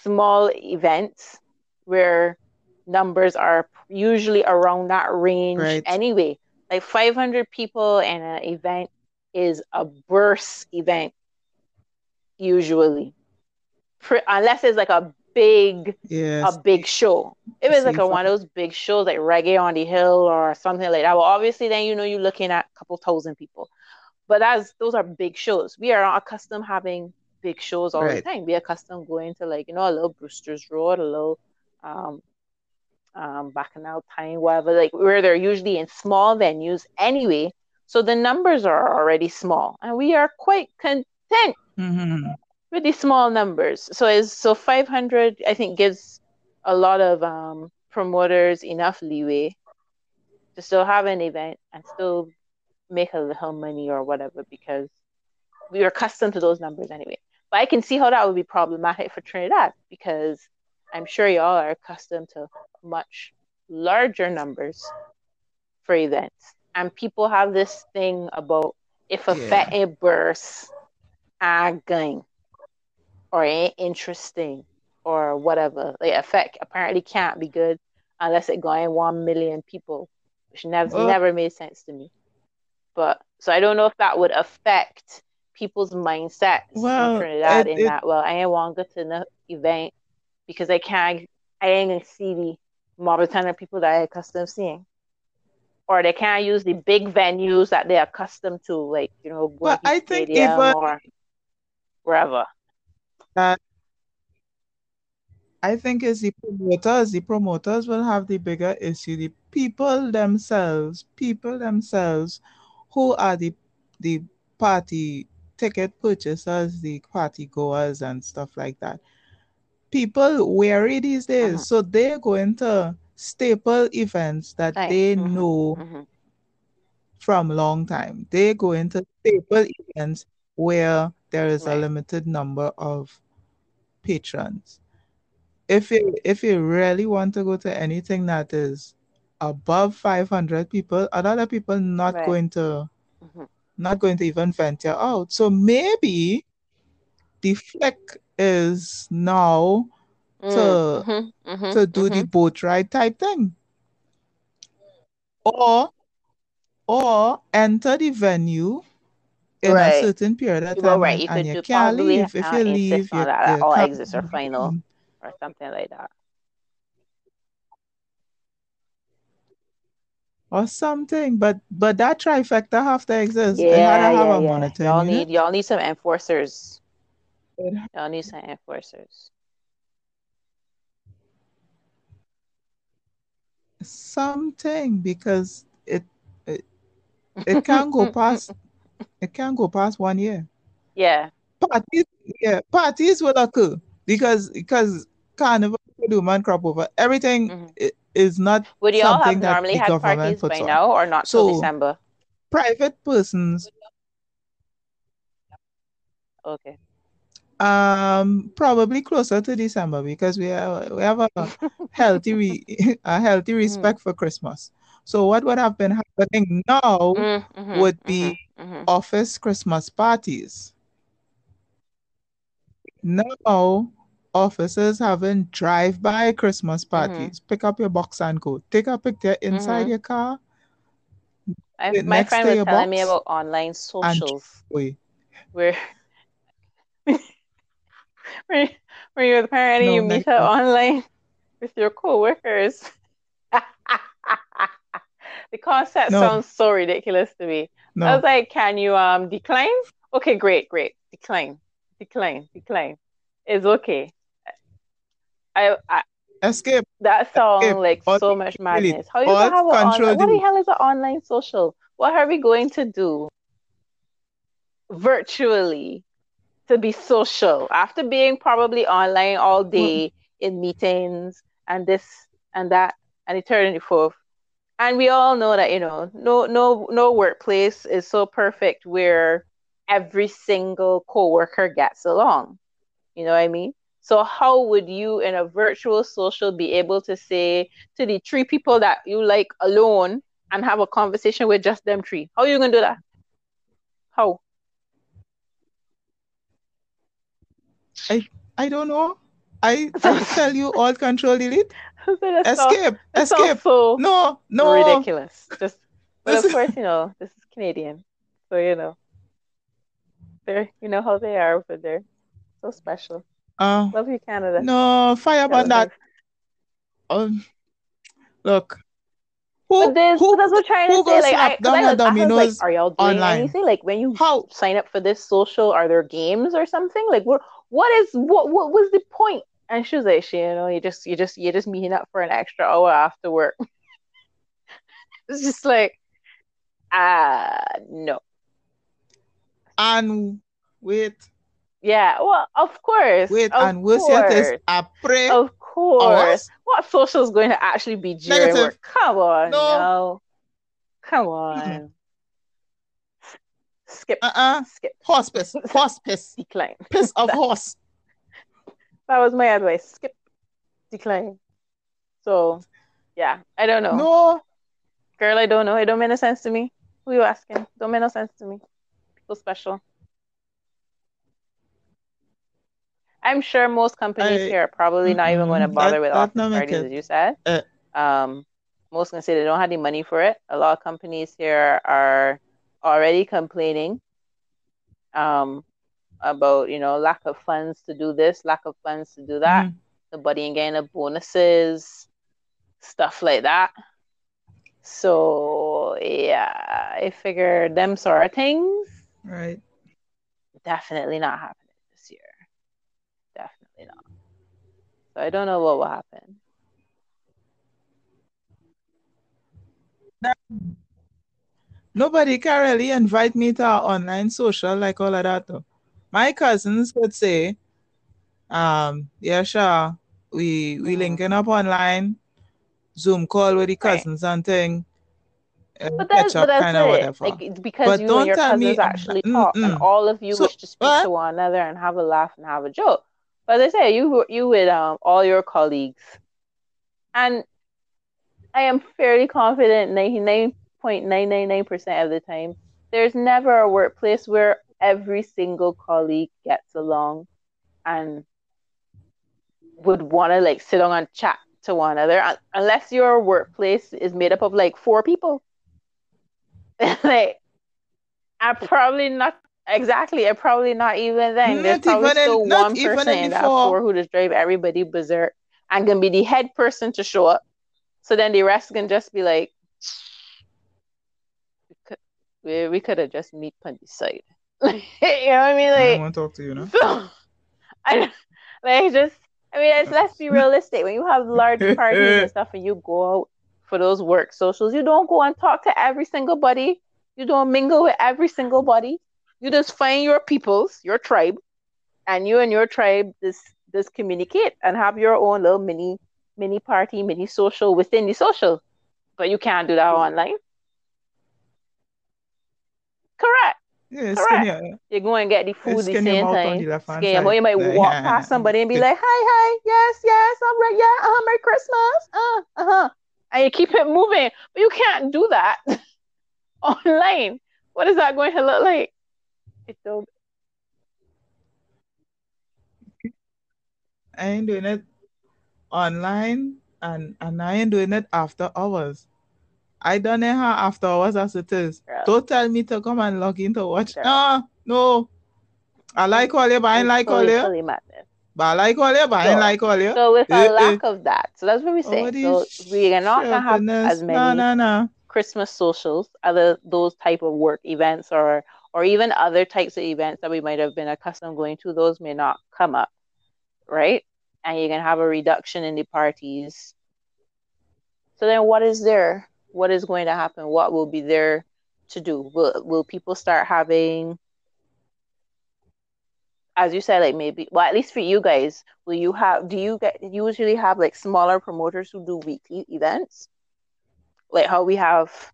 Speaker 2: small events where numbers are usually around that range right. anyway. Like 500 people in an event is a burst event usually. unless it's like a big
Speaker 1: yes.
Speaker 2: a big show. It was like a, one of those big shows like Reggae on the Hill or something like that. Well, obviously then you know you're looking at a couple thousand people. But as those are big shows. We are accustomed having big shows all
Speaker 1: Right.
Speaker 2: the time. We're accustomed going to like, you know, a little Brewster's Road, a little um um Bacchanal Time, whatever, like where they're usually in small venues anyway. So the numbers are already small. And we are quite content
Speaker 1: hmm
Speaker 2: with the small numbers. So is so 500 I think gives a lot of um promoters enough leeway to still have an event and still make a little money or whatever because we are accustomed to those numbers anyway. But I can see how that would be problematic for Trinidad because I'm sure y'all are accustomed to much larger numbers for events. And people have this thing about if a
Speaker 1: Yeah.
Speaker 2: fete ain't burst, I going or ain't interesting or whatever. Like effect apparently can't be good unless it going one million people, which never
Speaker 1: Well-
Speaker 2: never made sense to me. But so I don't know if that would affect people's mindsets
Speaker 1: Well,
Speaker 2: in Trinidad
Speaker 1: it-
Speaker 2: in
Speaker 1: it-
Speaker 2: that well I ain't want to go to the event because I can't I ain't gonna see the of people that I accustomed seeing. Or they can't use the big venues that they're accustomed to, like, you know,
Speaker 1: But I think even-
Speaker 2: or wherever.
Speaker 1: I think it's the promoters. The promoters will have the bigger issue. The people themselves, people themselves, who are the the party ticket purchasers, the party goers, and stuff like that. People wary these days,
Speaker 2: Mhm.
Speaker 1: so they're going to staple events that
Speaker 2: Right.
Speaker 1: they
Speaker 2: Mhm.
Speaker 1: know
Speaker 2: Mhm.
Speaker 1: from long time. They go into staple events where there is a limited number of patrons. If you if you really want to go to anything that is above 500 people, a lot of people not
Speaker 2: Right.
Speaker 1: going to
Speaker 2: Mhm.
Speaker 1: not going to even venture out. So maybe the flick is now
Speaker 2: Mm,
Speaker 1: to
Speaker 2: mhm, mhm,
Speaker 1: to do the
Speaker 2: mhm.
Speaker 1: boat ride type thing. Or or enter the venue in a certain period of
Speaker 2: Well,
Speaker 1: time
Speaker 2: right.
Speaker 1: and,
Speaker 2: You
Speaker 1: and
Speaker 2: could
Speaker 1: you can't leave. If you leave, you,
Speaker 2: that, that
Speaker 1: you
Speaker 2: all exits are final or something like that.
Speaker 1: Or something. But but that trifecta have to exist. It
Speaker 2: Yeah,
Speaker 1: to have
Speaker 2: yeah,
Speaker 1: a
Speaker 2: yeah.
Speaker 1: monitoring
Speaker 2: Y'all need y'all need some enforcers. Y'all need some enforcers.
Speaker 1: something because it it, it can't go past it can't go past one year.
Speaker 2: Yeah.
Speaker 1: Parties yeah, parties will occur because because carnival, do man crop over everything
Speaker 2: Mhm.
Speaker 1: i- is not
Speaker 2: Would y'all have
Speaker 1: something that
Speaker 2: normally had
Speaker 1: government
Speaker 2: parties by
Speaker 1: on.
Speaker 2: now or not till
Speaker 1: So
Speaker 2: December?
Speaker 1: private persons
Speaker 2: Okay.
Speaker 1: um probably closer to December because we have we have a healthy re, a healthy respect for Christmas. So what would have been happening now
Speaker 2: Mm, mhm,
Speaker 1: would be
Speaker 2: mhm, mhm.
Speaker 1: office Christmas parties. Now officers having drive-by Christmas
Speaker 2: Mm-hmm.
Speaker 1: parties. Pick up your box and go. Take a picture inside
Speaker 2: Mhm.
Speaker 1: your car,
Speaker 2: I, my friend was telling me about online socials
Speaker 1: away.
Speaker 2: where where where you apparently
Speaker 1: No,
Speaker 2: you meet up online with your coworkers. The concept
Speaker 1: No.
Speaker 2: sounds so ridiculous to me. I was like, can you um decline? Okay, great, great. Decline. Decline. Decline. It's okay. I, I
Speaker 1: Escape.
Speaker 2: that sounds
Speaker 1: Escape.
Speaker 2: like
Speaker 1: All
Speaker 2: so much madness. How you gonna have online what the hell is an online social? What are we going to do virtually to be social after being probably online all mm. day in meetings and this and that and eternity forth? And we all know that, you know, no no no workplace is so perfect where every single coworker gets along. You know what I mean? So how would you in a virtual social be able to say to the three people that you like alone and have a conversation with just them three? How are you gonna do that? How?
Speaker 1: I I don't know. I I tell you all control delete. Escape. Escape.
Speaker 2: so
Speaker 1: No, no.
Speaker 2: ridiculous. Just but of course, you know, this is Canadian. So you know. They're you know how they are over there. So special.
Speaker 1: Uh,
Speaker 2: Love you, Canada.
Speaker 1: no, fire
Speaker 2: Canada.
Speaker 1: on that. Um, look, Who, who,
Speaker 2: that's what I'm trying to say. Like, I,
Speaker 1: slap
Speaker 2: 'cause I
Speaker 1: down
Speaker 2: I was like, are y'all doing
Speaker 1: online?
Speaker 2: anything? Like, when you
Speaker 1: How?
Speaker 2: sign up for this social, are there games or something? Like, what, what is, what, what was the point? And she was like, she, you know, you just, you just, you're just meeting up for an extra hour after work. It's just like, ah, no.
Speaker 1: And wait,
Speaker 2: Yeah, well, of course,
Speaker 1: wait,
Speaker 2: of
Speaker 1: and worse yet is
Speaker 2: course,
Speaker 1: a pray
Speaker 2: of course.
Speaker 1: hours?
Speaker 2: What social is going to actually be during
Speaker 1: Negative.
Speaker 2: work? Come on,
Speaker 1: No.
Speaker 2: no. Come on. Skip,
Speaker 1: Uh-uh.
Speaker 2: skip,
Speaker 1: Horse piss. Horse piss.
Speaker 2: decline.
Speaker 1: Piss of
Speaker 2: That,
Speaker 1: horse.
Speaker 2: that was my advice. Skip, decline. So, yeah, I don't know.
Speaker 1: No.
Speaker 2: Girl, I don't know. It don't make no sense to me. Who you asking? Don't make no sense to me. People special. I'm sure most companies
Speaker 1: I
Speaker 2: here are probably not even going to bother
Speaker 1: That
Speaker 2: with office parties,
Speaker 1: it.
Speaker 2: as you said.
Speaker 1: Uh,
Speaker 2: Um, most gonna say they don't have the money for it. A lot of companies here are already complaining um about, you know, lack of funds to do this, lack of funds to do that.
Speaker 1: mhm.
Speaker 2: Nobody ain't getting the bonuses, stuff like that. So yeah, I figure them sort of things
Speaker 1: Right.
Speaker 2: definitely not happening this year. Definitely not. So I don't know what will happen.
Speaker 1: Nobody can really invite me to our online social like all of that though. My cousins would say, um, yeah, sure, we we
Speaker 2: Mm,
Speaker 1: linking up online, Zoom call with the
Speaker 2: right.
Speaker 1: cousins and thing, uh,
Speaker 2: But that's
Speaker 1: catch
Speaker 2: but
Speaker 1: up
Speaker 2: that's
Speaker 1: kind of
Speaker 2: it.
Speaker 1: whatever.
Speaker 2: Like it's because
Speaker 1: But
Speaker 2: you and
Speaker 1: don't
Speaker 2: your
Speaker 1: tell me,
Speaker 2: cousins actually talk,
Speaker 1: mm-mm.
Speaker 2: all of you
Speaker 1: So
Speaker 2: wish to speak
Speaker 1: what?
Speaker 2: to one another and have a laugh and have a joke. But as I say, you you with um all your colleagues, and I am fairly confident, ninety nine point nine nine nine percent of the time, there's never a workplace where every single colleague gets along and would want to like sit down and chat to one another, unless your workplace is made up of like four people. like i'm probably not exactly. I probably not even then. There's probably
Speaker 1: even
Speaker 2: still
Speaker 1: in
Speaker 2: one person
Speaker 1: in
Speaker 2: in
Speaker 1: the
Speaker 2: that
Speaker 1: four.
Speaker 2: who just drive everybody berserk and can be the head person to show up. So then the rest can just be like, we could we, we could have just meet on the side. you know what I mean? Like, I
Speaker 1: want to talk to you now.
Speaker 2: so I like just I mean it's, let's be realistic. When you have large parties and stuff and you go out for those work socials, you don't go and talk to every single buddy. You don't mingle with every single buddy. You just find your peoples, your tribe, and you and your tribe just just communicate and have your own little mini mini party, mini social within the social. But you can't do that online. Correct.
Speaker 1: Yeah,
Speaker 2: Correct.
Speaker 1: your,
Speaker 2: You go and get the food the same time.
Speaker 1: the.
Speaker 2: Or you might
Speaker 1: Like,
Speaker 2: walk past somebody and be like, "Hi, hi, yes, yes, I'm right, yeah, uh, Merry Christmas, uh, uh-huh," and you keep it moving. But you can't do that online. What is that going to look like? It.
Speaker 1: I ain't doing it online and and I ain't doing it after hours. I done it how after hours as it is.
Speaker 2: Girl,
Speaker 1: Don't tell me to come and log in to watch.
Speaker 2: girl,
Speaker 1: Ah, no. I like all you, but I ain't like all you. But I like all you, but I ain't
Speaker 2: So,
Speaker 1: like all you.
Speaker 2: so with
Speaker 1: Eh,
Speaker 2: a
Speaker 1: eh.
Speaker 2: lack of that, so that's what
Speaker 1: we
Speaker 2: say. So we are not gonna have as
Speaker 1: No,
Speaker 2: many
Speaker 1: no, no.
Speaker 2: Christmas socials, other those type of work events, or or even other types of events that we might have been accustomed going to. Those may not come up, right? And you can have a reduction in the parties. So then, what is there? What is going to happen? What will be there to do? Will will people start having, as you said, like maybe, well, at least for you guys, will you have? Do you get usually have like smaller promoters who do weekly events, like how we have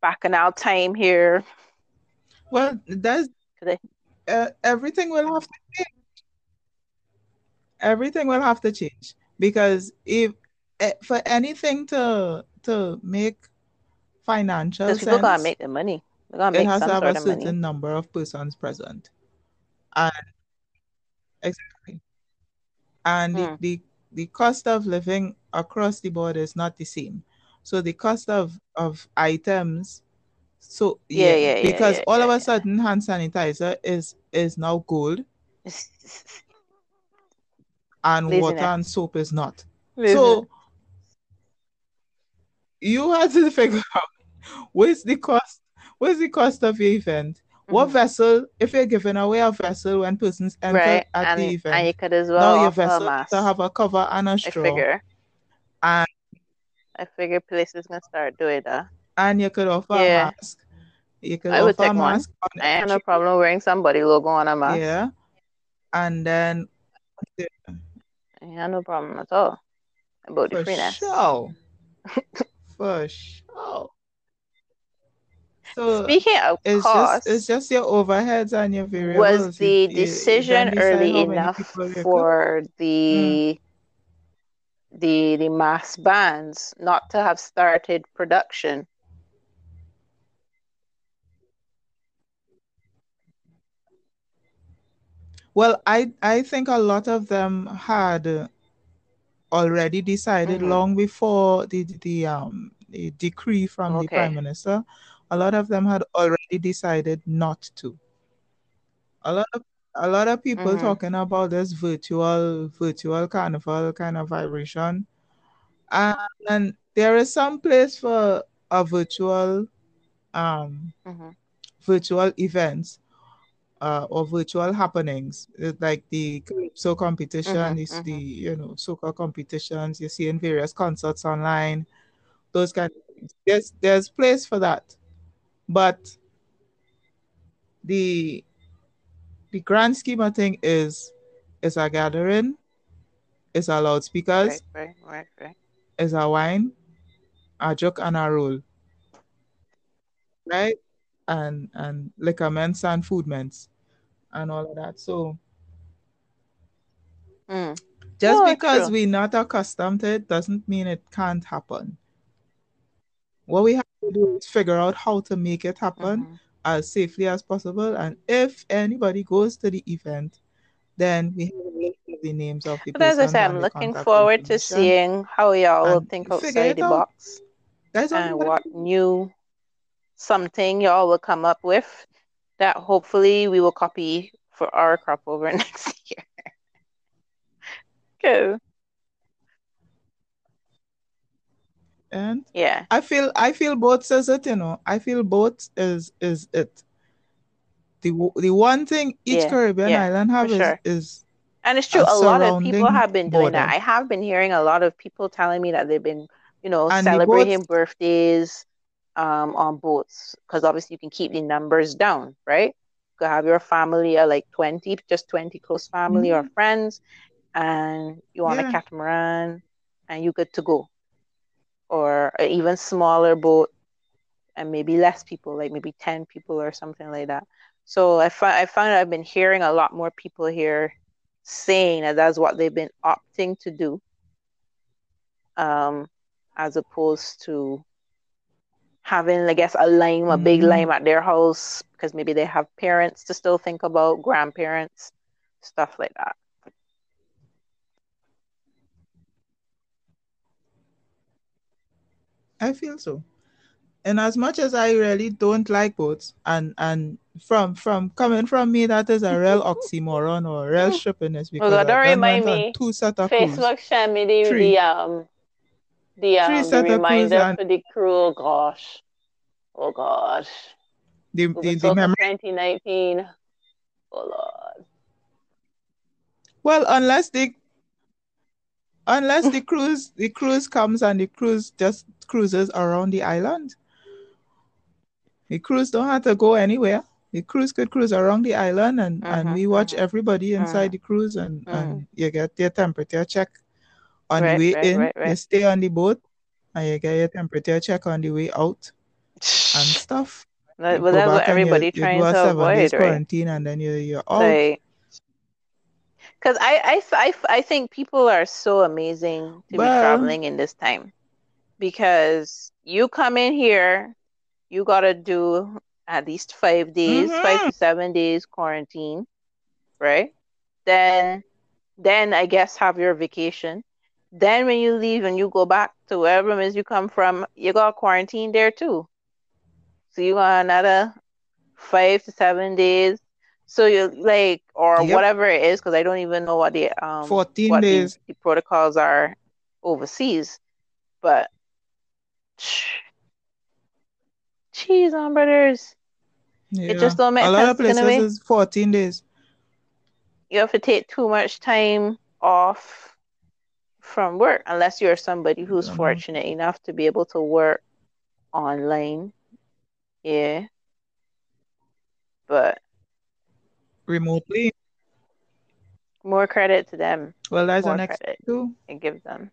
Speaker 2: bacchanal time here?
Speaker 1: Well, that's uh, everything will have to change. Everything will have to change because if eh, for anything to to make financial
Speaker 2: Because people gotta make the money. Gonna
Speaker 1: it
Speaker 2: make
Speaker 1: has to have a
Speaker 2: of money.
Speaker 1: certain number of persons present. And exactly. And the,
Speaker 2: Hmm.
Speaker 1: the the cost of living across the board is not the same. So the cost of of items, so
Speaker 2: Yeah,
Speaker 1: yeah,
Speaker 2: yeah,
Speaker 1: because
Speaker 2: yeah,
Speaker 1: all of a sudden hand sanitizer is is now gold and water and soap is not.
Speaker 2: Laziness.
Speaker 1: So you had to figure out what's the cost. What's the cost of the event? What
Speaker 2: Mhm.
Speaker 1: vessel? If you're giving away a vessel when persons enter
Speaker 2: Right.
Speaker 1: at
Speaker 2: And
Speaker 1: the
Speaker 2: and you
Speaker 1: event,
Speaker 2: could as
Speaker 1: now
Speaker 2: well
Speaker 1: your
Speaker 2: offer a
Speaker 1: vessel to have a cover and a straw, I
Speaker 2: figure.
Speaker 1: and
Speaker 2: I figure places gonna start doing that.
Speaker 1: And you could offer a mask. You could
Speaker 2: I would
Speaker 1: offer a
Speaker 2: one.
Speaker 1: mask on
Speaker 2: I have no problem wearing somebody logo on a mask.
Speaker 1: Yeah, and then
Speaker 2: I have no problem at all about the
Speaker 1: for
Speaker 2: freeness.
Speaker 1: sure, for sure. So
Speaker 2: Speaking of
Speaker 1: it's
Speaker 2: cost,
Speaker 1: just it's just your overheads and your
Speaker 2: was
Speaker 1: variables. You,
Speaker 2: the
Speaker 1: you, you
Speaker 2: decision early enough
Speaker 1: you
Speaker 2: for
Speaker 1: Mm.
Speaker 2: the the the mass bands not to have started production?
Speaker 1: Well, I I think a lot of them had already decided
Speaker 2: Mhm.
Speaker 1: long before the the um the decree from the prime minister. A lot of them had already decided not to. A lot of a lot of people
Speaker 2: Mhm.
Speaker 1: talking about this virtual virtual carnival kind of vibration. And, and there is some place for a virtual um
Speaker 2: Mhm.
Speaker 1: virtual events uh, or virtual happenings uh, like the calypso competition
Speaker 2: Mhm.
Speaker 1: is the
Speaker 2: Mhm.
Speaker 1: you know soccer competitions you see in various concerts online those kind of things there's there's place for that but the the grand scheme of thing is is a gathering is a loudspeakers
Speaker 2: Right. Right. Right. Right.
Speaker 1: is a wine a joke and a roll right and and liquorments and foodments and all of that. So
Speaker 2: Mm.
Speaker 1: just
Speaker 2: No,
Speaker 1: because we're not accustomed to it doesn't mean it can't happen. What we have to do is figure out how to make it happen
Speaker 2: Mhm.
Speaker 1: as safely as possible. And if anybody goes to the event then we have a list of the names of the
Speaker 2: But as I said, I'm looking forward to seeing how y'all will think outside the
Speaker 1: out.
Speaker 2: box
Speaker 1: that's
Speaker 2: and what new something y'all will come up with that hopefully we will copy for our crop over next year. Good.
Speaker 1: and
Speaker 2: Yeah.
Speaker 1: i feel i feel both says it you know i feel both is is it the the one thing each
Speaker 2: Yeah.
Speaker 1: caribbean
Speaker 2: Yeah.
Speaker 1: island have is
Speaker 2: sure.
Speaker 1: is
Speaker 2: And it's true,
Speaker 1: a
Speaker 2: a lot of people have been doing that. I have been hearing a lot of people telling me that they've been, you know,
Speaker 1: and
Speaker 2: celebrating birthdays um, on boats because obviously you can keep the numbers down, right? You could have your family of like 20, just 20 close family or
Speaker 1: mhm,
Speaker 2: friends, and you on a catamaran and you good to go. Or an even smaller boat and maybe less people, like maybe 10 people or something like that. So I find I found I've been hearing a lot more people here saying that that's what they've been opting to do, um, as opposed to having, I guess, a lame, a big
Speaker 1: mhm.
Speaker 2: lime at their house because maybe they have parents to still think about, grandparents, stuff like that.
Speaker 1: I feel so. And as much as I really don't like boats, and and from from coming from me, that is a real oxymoron or real shippiness
Speaker 2: Oh
Speaker 1: because
Speaker 2: God,
Speaker 1: I
Speaker 2: don't
Speaker 1: done
Speaker 2: remind me.
Speaker 1: two set of cruise,
Speaker 2: Facebook sent me the, the um the
Speaker 1: three
Speaker 2: um the
Speaker 1: set of cruise,
Speaker 2: reminder
Speaker 1: and
Speaker 2: for the crew. Oh gosh. Oh gosh.
Speaker 1: the
Speaker 2: Over
Speaker 1: the, the
Speaker 2: Soca
Speaker 1: memory.
Speaker 2: 2019. Oh Lord.
Speaker 1: Well, unless the unless the cruise the cruise comes and the cruise just cruises around the island. The cruise don't have to go anywhere. The cruise could cruise around the island and, and
Speaker 2: Mm-hmm,
Speaker 1: we watch
Speaker 2: mm-hmm,
Speaker 1: everybody inside
Speaker 2: mm-hmm,
Speaker 1: the cruise and,
Speaker 2: mm-hmm.
Speaker 1: and you get their temperature check on the way
Speaker 2: right,
Speaker 1: in.
Speaker 2: right,
Speaker 1: You stay on the boat and you get your temperature check on the way out and stuff. You
Speaker 2: but
Speaker 1: go
Speaker 2: that's what
Speaker 1: you,
Speaker 2: everybody
Speaker 1: you
Speaker 2: trying
Speaker 1: a
Speaker 2: to avoid, right?
Speaker 1: quarantine and then you, you're out.
Speaker 2: Like, because I, I, I, I think people are so amazing to be traveling in this time because you come in here, you gotta do at least five days, five
Speaker 1: mhm.
Speaker 2: to seven days quarantine, right? Then, then I guess have your vacation. Then when you leave and you go back to wherever it is you come from, you got quarantine there too. So you got another five to seven days. So you like or
Speaker 1: Yep.
Speaker 2: whatever it is, because I don't even know what the um
Speaker 1: 14
Speaker 2: what the,
Speaker 1: days.
Speaker 2: the protocols are overseas. But Cheese on brothers.
Speaker 1: Yeah.
Speaker 2: It just don't make
Speaker 1: a lot of
Speaker 2: sense in a
Speaker 1: places is 14 days.
Speaker 2: You have to take too much time off from work unless you're somebody who's
Speaker 1: know.
Speaker 2: fortunate enough to be able to work online. Yeah. But
Speaker 1: Remotely.
Speaker 2: more credit to them.
Speaker 1: Well, that's
Speaker 2: More
Speaker 1: an next
Speaker 2: credit
Speaker 1: too.
Speaker 2: it gives them.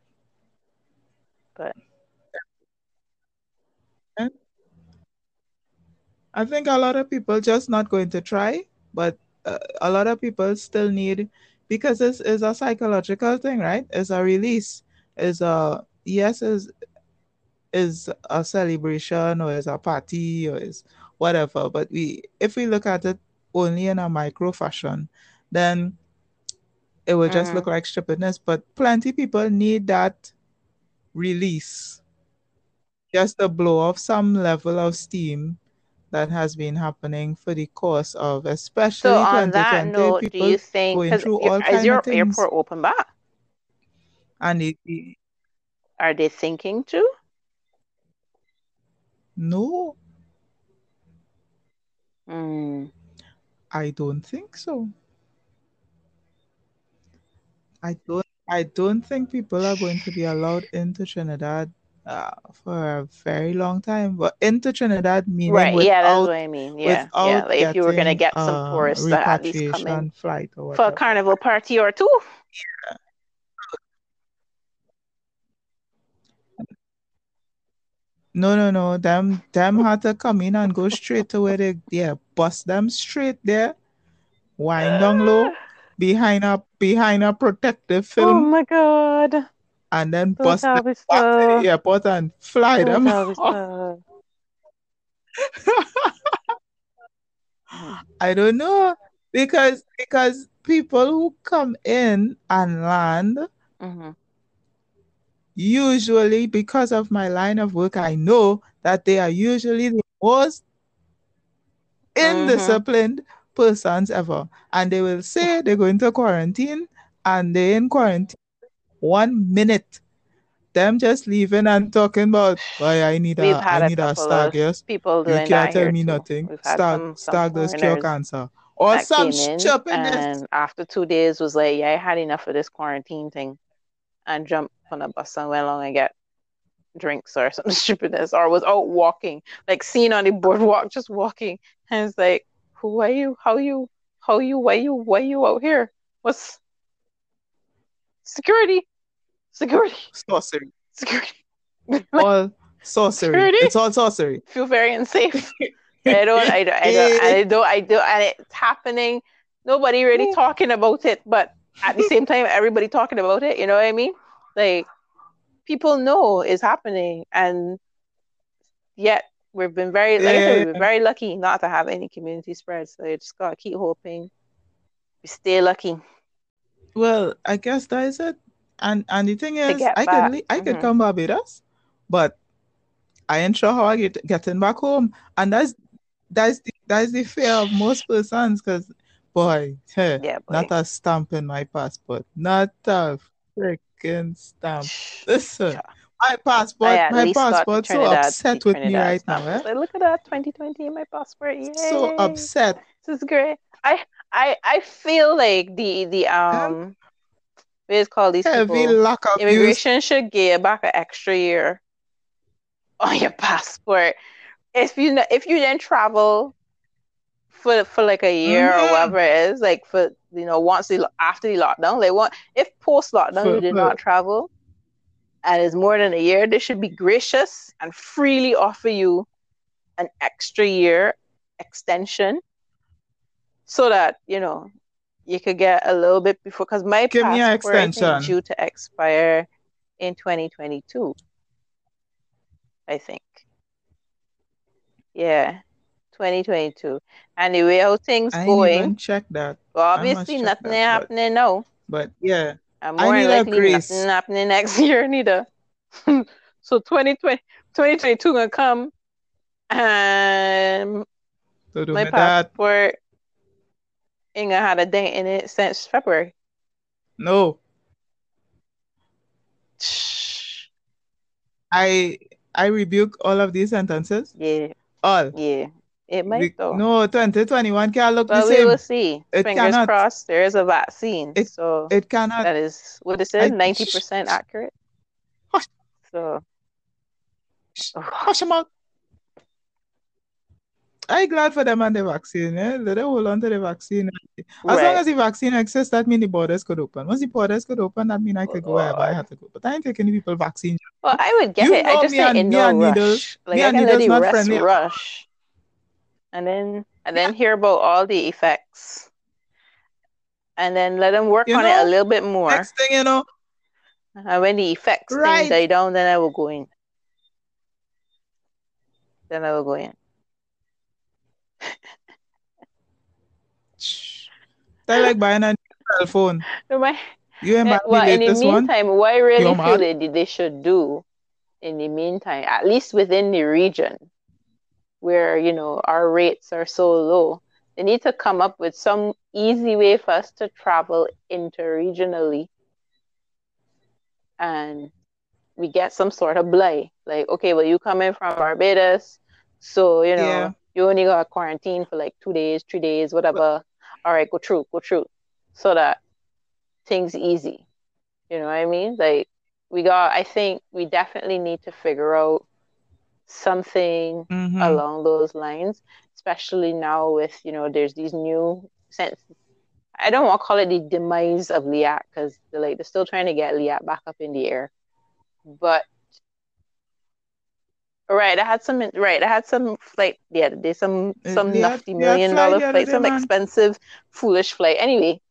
Speaker 2: But
Speaker 1: I think a lot of people just not going to try, but uh, a lot of people still need because this is a psychological thing, right? It's a release. Is a yes, is is a celebration or is a party or is whatever. But we, if we look at it only in a micro fashion, then it will just look
Speaker 2: mhm.
Speaker 1: like stupidness. But plenty people need that release just to blow off some level of steam that has been happening for the course of especially So
Speaker 2: on that
Speaker 1: 2020
Speaker 2: note, do you think
Speaker 1: going through all
Speaker 2: is
Speaker 1: kind of
Speaker 2: your
Speaker 1: things
Speaker 2: airport open back?
Speaker 1: and it, it-
Speaker 2: Are they thinking to?
Speaker 1: no
Speaker 2: Mm.
Speaker 1: i don't think so i don't i don't think people are going to be allowed into trinidad uh, for a very long time but into trinidad meaning
Speaker 2: Right, yeah, that's what I mean. Yeah, yeah. Like if you were gonna get some tourists to at least come in
Speaker 1: flight or
Speaker 2: for a carnival party or two. Yeah.
Speaker 1: No, no, no. Them, them had to come in and go straight to where they, yeah, bust them straight there, wind down low, behind a behind a protective film.
Speaker 2: Oh my God.
Speaker 1: And then
Speaker 2: Those
Speaker 1: bust them back to the airport and fly them
Speaker 2: are
Speaker 1: out.
Speaker 2: so.
Speaker 1: I don't know because because people who come in and land
Speaker 2: Mhm.
Speaker 1: usually because of my line of work, I know that they are usually the most
Speaker 2: Mhm.
Speaker 1: indisciplined persons ever. And they will say they're going to quarantine and they're in quarantine one minute. Them just leaving and talking about, why I need
Speaker 2: We've
Speaker 1: a I
Speaker 2: a
Speaker 1: need a
Speaker 2: couple
Speaker 1: stag, yes.
Speaker 2: people
Speaker 1: You can't tell me
Speaker 2: too.
Speaker 1: nothing. Stag
Speaker 2: some
Speaker 1: stag does cure cancer. Or some stupidness.
Speaker 2: and after two days was like, yeah, I had enough of this quarantine thing and jumped on a bus and went along and get drinks or some stupidness or was out walking, like seen on the boardwalk, just walking. And it's like, who are you? How you? How you? Why you? Why you out here? What's security? Security?
Speaker 1: Sorcery.
Speaker 2: Security?
Speaker 1: All sorcery.
Speaker 2: Security?
Speaker 1: It's all sorcery.
Speaker 2: Feel very unsafe. I don't, I don't, I don't, I don't, I don't, and it's happening. Nobody really mm. talking about it, but at the same time, everybody talking about it. You know what I mean? Like people know it's happening, and yet we've been very, like I said, we've been very lucky not to have any community spread. So you just gotta keep hoping we stay lucky.
Speaker 1: Well, I guess that is it. And and the thing is, I
Speaker 2: back.
Speaker 1: could I could
Speaker 2: Mhm.
Speaker 1: come Barbados, but I ain't sure how I get getting back home. And that's that's the that's the fear of most persons, because boy, hey,
Speaker 2: Yeah, boy.
Speaker 1: not a stamp in my passport, not a freaking stamp. Listen, my passport, my
Speaker 2: least got the
Speaker 1: passport so upset with me
Speaker 2: Trinidad
Speaker 1: right now, eh?
Speaker 2: Look at that, 2020 in my passport. Yay!
Speaker 1: So upset.
Speaker 2: This is great. I I I feel like the the um what is called these
Speaker 1: Heavy
Speaker 2: people
Speaker 1: lack of use.
Speaker 2: immigration should give back an extra year on your passport. If you if you then travel for for like a year or
Speaker 1: Mhm.
Speaker 2: whatever it is, like for you know once the after the lockdown, like what if post lockdown you did not travel and it's more than a year, they should be gracious and freely offer you an extra year extension so that you know you could get a little bit before because my
Speaker 1: Give me an
Speaker 2: passport I think,
Speaker 1: extension.
Speaker 2: due to expire in 2022 I think yeah 2022 and the way how things
Speaker 1: I
Speaker 2: going
Speaker 1: even check that.
Speaker 2: well, obviously nothing
Speaker 1: that,
Speaker 2: ain't
Speaker 1: but-
Speaker 2: happening now
Speaker 1: But yeah,
Speaker 2: and
Speaker 1: I
Speaker 2: more
Speaker 1: need
Speaker 2: than likely
Speaker 1: grace.
Speaker 2: nothing happening next year neither so 2020 2022 gonna come and
Speaker 1: do
Speaker 2: my
Speaker 1: me
Speaker 2: passport ain't gonna had a date in it since February.
Speaker 1: No, I I rebuke all of these sentences.
Speaker 2: Yeah.
Speaker 1: All.
Speaker 2: Yeah. It might
Speaker 1: Be-
Speaker 2: though.
Speaker 1: no, 2021 can't look
Speaker 2: but
Speaker 1: the
Speaker 2: we
Speaker 1: same.
Speaker 2: will see.
Speaker 1: It
Speaker 2: Fingers
Speaker 1: cannot.
Speaker 2: crossed. There is a vaccine,
Speaker 1: It-
Speaker 2: so
Speaker 1: It cannot.
Speaker 2: that is what it
Speaker 1: I-
Speaker 2: ninety percent accurate.
Speaker 1: Hush.
Speaker 2: So
Speaker 1: Hush them out. I'm glad for them and the vaccine. Eh? Let them hold on to the vaccine. As long as the vaccine exists, that means the borders could open. Once the borders could open, that means I could go wherever I have to go. But I ain't taking the people vaccine.
Speaker 2: Well, I would get
Speaker 1: You
Speaker 2: it. I
Speaker 1: know
Speaker 2: just
Speaker 1: me
Speaker 2: think
Speaker 1: and-
Speaker 2: in
Speaker 1: me
Speaker 2: no
Speaker 1: and
Speaker 2: rush.
Speaker 1: needles-
Speaker 2: like
Speaker 1: me
Speaker 2: I
Speaker 1: and
Speaker 2: can let
Speaker 1: needles
Speaker 2: the
Speaker 1: not
Speaker 2: rest
Speaker 1: friendly.
Speaker 2: rush, and then and then hear about all the effects, and then let them work
Speaker 1: You
Speaker 2: on it a little bit more.
Speaker 1: Next thing you know,
Speaker 2: And when the effects
Speaker 1: Right.
Speaker 2: thing die down, then I will go in. Then I will go in.
Speaker 1: They like buying a cell phone.
Speaker 2: No, my-
Speaker 1: You ain't
Speaker 2: Yeah,
Speaker 1: buying
Speaker 2: well,
Speaker 1: the
Speaker 2: in the
Speaker 1: latest one.
Speaker 2: meantime, what I really
Speaker 1: You're
Speaker 2: feel they, they should do in the meantime, at least within the region where, you know, our rates are so low, they need to come up with some easy way for us to travel interregionally. And we get some sort of blay. Like, okay, well, you come in from Barbados, so, you know,
Speaker 1: Yeah.
Speaker 2: You only got quarantine for like two days, three days, whatever. All right, go through, go through. So that things easy. You know what I mean? Like we got I think we definitely need to figure out something
Speaker 1: Mhm.
Speaker 2: along those lines, especially now with, you know, there's these new sense I don't want to call it the demise of LIAT because they're like they're still trying to get LIAT back up in the air. But right, I had some right, I had some flight the other day, some some nifty million
Speaker 1: flight
Speaker 2: dollar flight,
Speaker 1: day,
Speaker 2: some
Speaker 1: man.
Speaker 2: expensive, foolish flight. Anyway,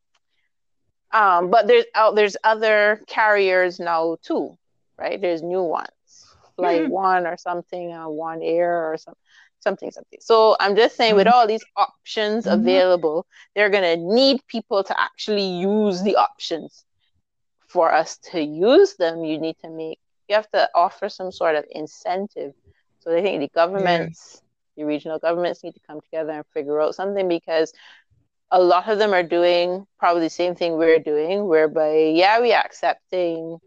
Speaker 2: um, but there's out there's other carriers now too, right? There's new ones, Flight
Speaker 1: Mhm.
Speaker 2: One or something, uh, One Air or some something something. So I'm just saying, with all these options
Speaker 1: Mhm.
Speaker 2: available, they're gonna need people to actually use the options. For us to use them, you need to make you have to offer some sort of incentive. So I think the governments, the regional governments, need to come together and figure out something because a lot of them are doing probably the same thing we're doing, whereby yeah, we are accepting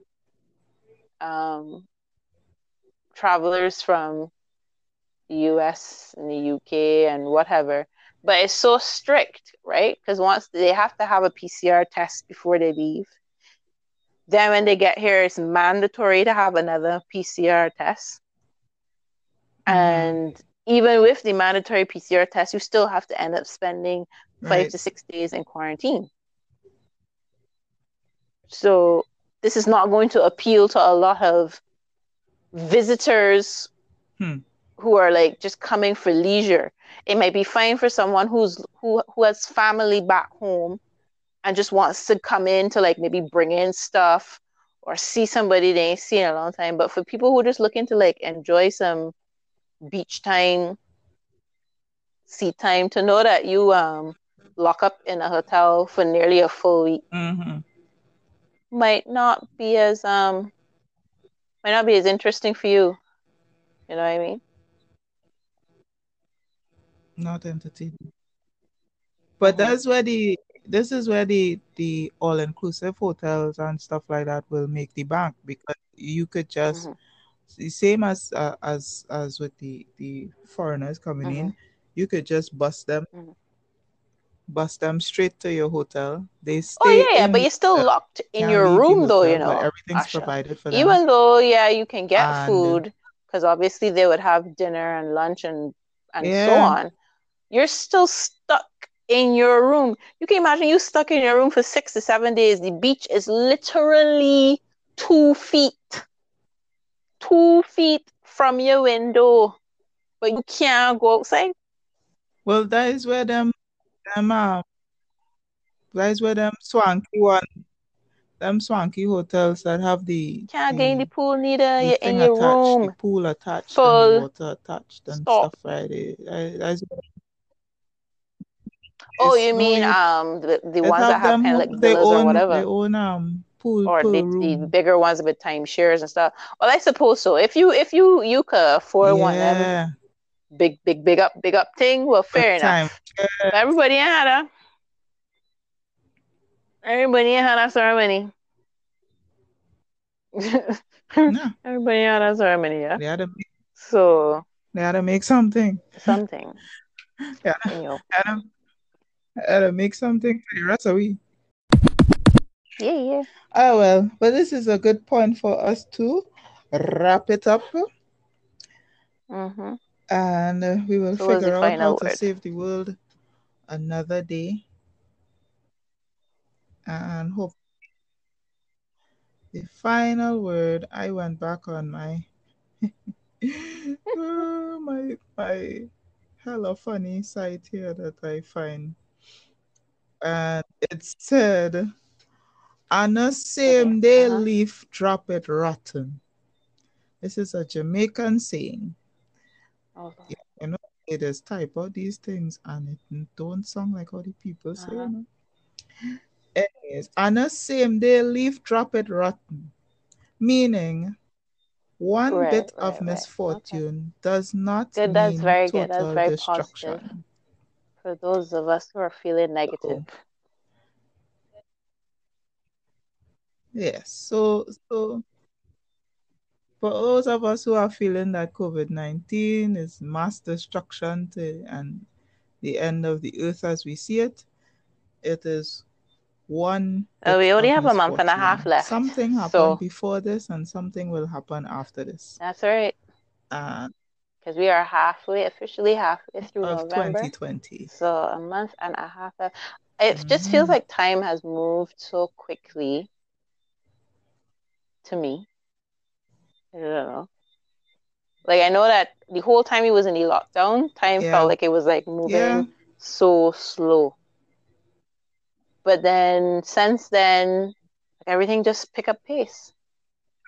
Speaker 2: um, travelers from the US and the UK and whatever, but it's so strict, right? Because once they have to have a PCR test before they leave. Then when they get here, it's mandatory to have another PCR test.
Speaker 1: Mhm.
Speaker 2: And even with the mandatory PCR test, you still have to end up spending five
Speaker 1: Right.
Speaker 2: to six days in quarantine. So this is not going to appeal to a lot of visitors
Speaker 1: Hmm.
Speaker 2: who are like just coming for leisure. It might be fine for someone who's who who has family back home and just wants to come in to like maybe bring in stuff or see somebody they ain't seen in a long time. But for people who are just looking to like enjoy some beach time, sea time, to know that you um lock up in a hotel for nearly a full week
Speaker 1: Mhm.
Speaker 2: might not be as um might not be as interesting for you. You know what I mean?
Speaker 1: Not entertaining. But that's where the this is where the the all inclusive hotels and stuff like that will make the bank because you could just
Speaker 2: Mhm.
Speaker 1: the same as uh, as as with the the foreigners coming in, you could just bus them
Speaker 2: Mhm.
Speaker 1: bus them straight to your hotel. They stay
Speaker 2: Oh yeah, yeah, but you're still locked in your room though, you know.
Speaker 1: everything's
Speaker 2: Asha.
Speaker 1: provided for them.
Speaker 2: Even though yeah, you can get
Speaker 1: And-
Speaker 2: food because obviously they would have dinner and lunch and and so on. You're still stuck in your room. You can imagine you stuck in your room for six to seven days. The beach is literally two feet, two feet from your window, but you can't go outside.
Speaker 1: Well, that is where them them um that is where them swanky one them swanky hotels that have the
Speaker 2: Can't get in the
Speaker 1: the,
Speaker 2: pool neither.
Speaker 1: the
Speaker 2: You're in your
Speaker 1: attached, the
Speaker 2: room.
Speaker 1: pool attached, and the water attached and
Speaker 2: stop.
Speaker 1: stuff, right? It- that- that's
Speaker 2: Oh, you
Speaker 1: no,
Speaker 2: mean um the, the ones that
Speaker 1: have
Speaker 2: kind of like
Speaker 1: they
Speaker 2: villas or whatever,
Speaker 1: they own um pool
Speaker 2: or
Speaker 1: per
Speaker 2: the, the bigger ones with timeshares and stuff. Well, I suppose so. If you if you you could afford one of them big big big up big up thing, well, fair
Speaker 1: time.
Speaker 2: enough. But everybody had a everybody had a ceremony.
Speaker 1: No,
Speaker 2: Everybody had a ceremony, yeah.
Speaker 1: they had to make,
Speaker 2: So
Speaker 1: they had to make something.
Speaker 2: something,
Speaker 1: Yeah,
Speaker 2: you know.
Speaker 1: had to, had to make something for the rest of we.
Speaker 2: Yeah, yeah.
Speaker 1: Oh well, but this is a good point for us to wrap it up,
Speaker 2: Mm-hmm.
Speaker 1: and uh, we will
Speaker 2: So
Speaker 1: figure out how
Speaker 2: final
Speaker 1: to save the world another day, and hope the final word. I went back on my uh, my my hella funny site here that I find, and it said, "On a same day
Speaker 2: uh-huh.
Speaker 1: leaf drop it rotten." This is a Jamaican saying.
Speaker 2: Oh,
Speaker 1: You know, it is type out these things and it don't sound like how the people say,
Speaker 2: Uh-huh.
Speaker 1: you know. Anyways, on a same day leaf drop it rotten, meaning one
Speaker 2: Right,
Speaker 1: bit
Speaker 2: right,
Speaker 1: of
Speaker 2: right. Okay.
Speaker 1: misfortune does not
Speaker 2: Good. That's
Speaker 1: mean
Speaker 2: very good. That's
Speaker 1: total
Speaker 2: very
Speaker 1: destruction.
Speaker 2: positive for those of us who are feeling negative.
Speaker 1: Yes, so so for those of us who are feeling that COVID nineteen is mass destruction to, and the end of the earth as we see it, it is one.
Speaker 2: Uh, we only have a month and a half left,
Speaker 1: Something happened
Speaker 2: so-
Speaker 1: before this, and something will happen after this.
Speaker 2: That's right.
Speaker 1: And
Speaker 2: Because we are halfway, officially halfway through
Speaker 1: of
Speaker 2: November.
Speaker 1: 2020.
Speaker 2: So a month and a half left. It just feels
Speaker 1: Mhm.
Speaker 2: like time has moved so quickly to me. I don't know. Like I know that the whole time he was in the lockdown, time
Speaker 1: Yeah.
Speaker 2: felt like it was like moving
Speaker 1: Yeah,
Speaker 2: so slow. But then since then, everything just pick up pace.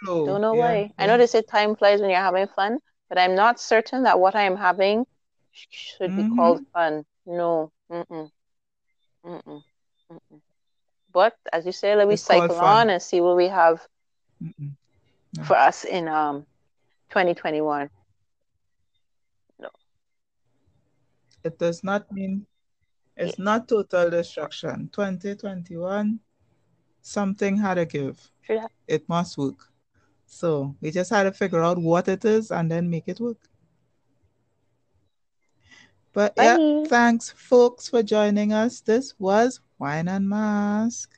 Speaker 1: slow.
Speaker 2: Don't know
Speaker 1: Oh, yeah,
Speaker 2: why. I know they say time flies when you're having fun, but I'm not certain that what I am having should be
Speaker 1: Mhm.
Speaker 2: called fun. No. Mm-mm. Mm-mm. Mm-mm. But as you say, let me cycle on and see what we have
Speaker 1: Mm-mm.
Speaker 2: For us in um 2021. No.
Speaker 1: It does not mean it's not total destruction. 2021, something had to give. It must work. So we just had to figure out what it is and then make it work. But yeah, thanks folks for joining us. This was Wine and Mask.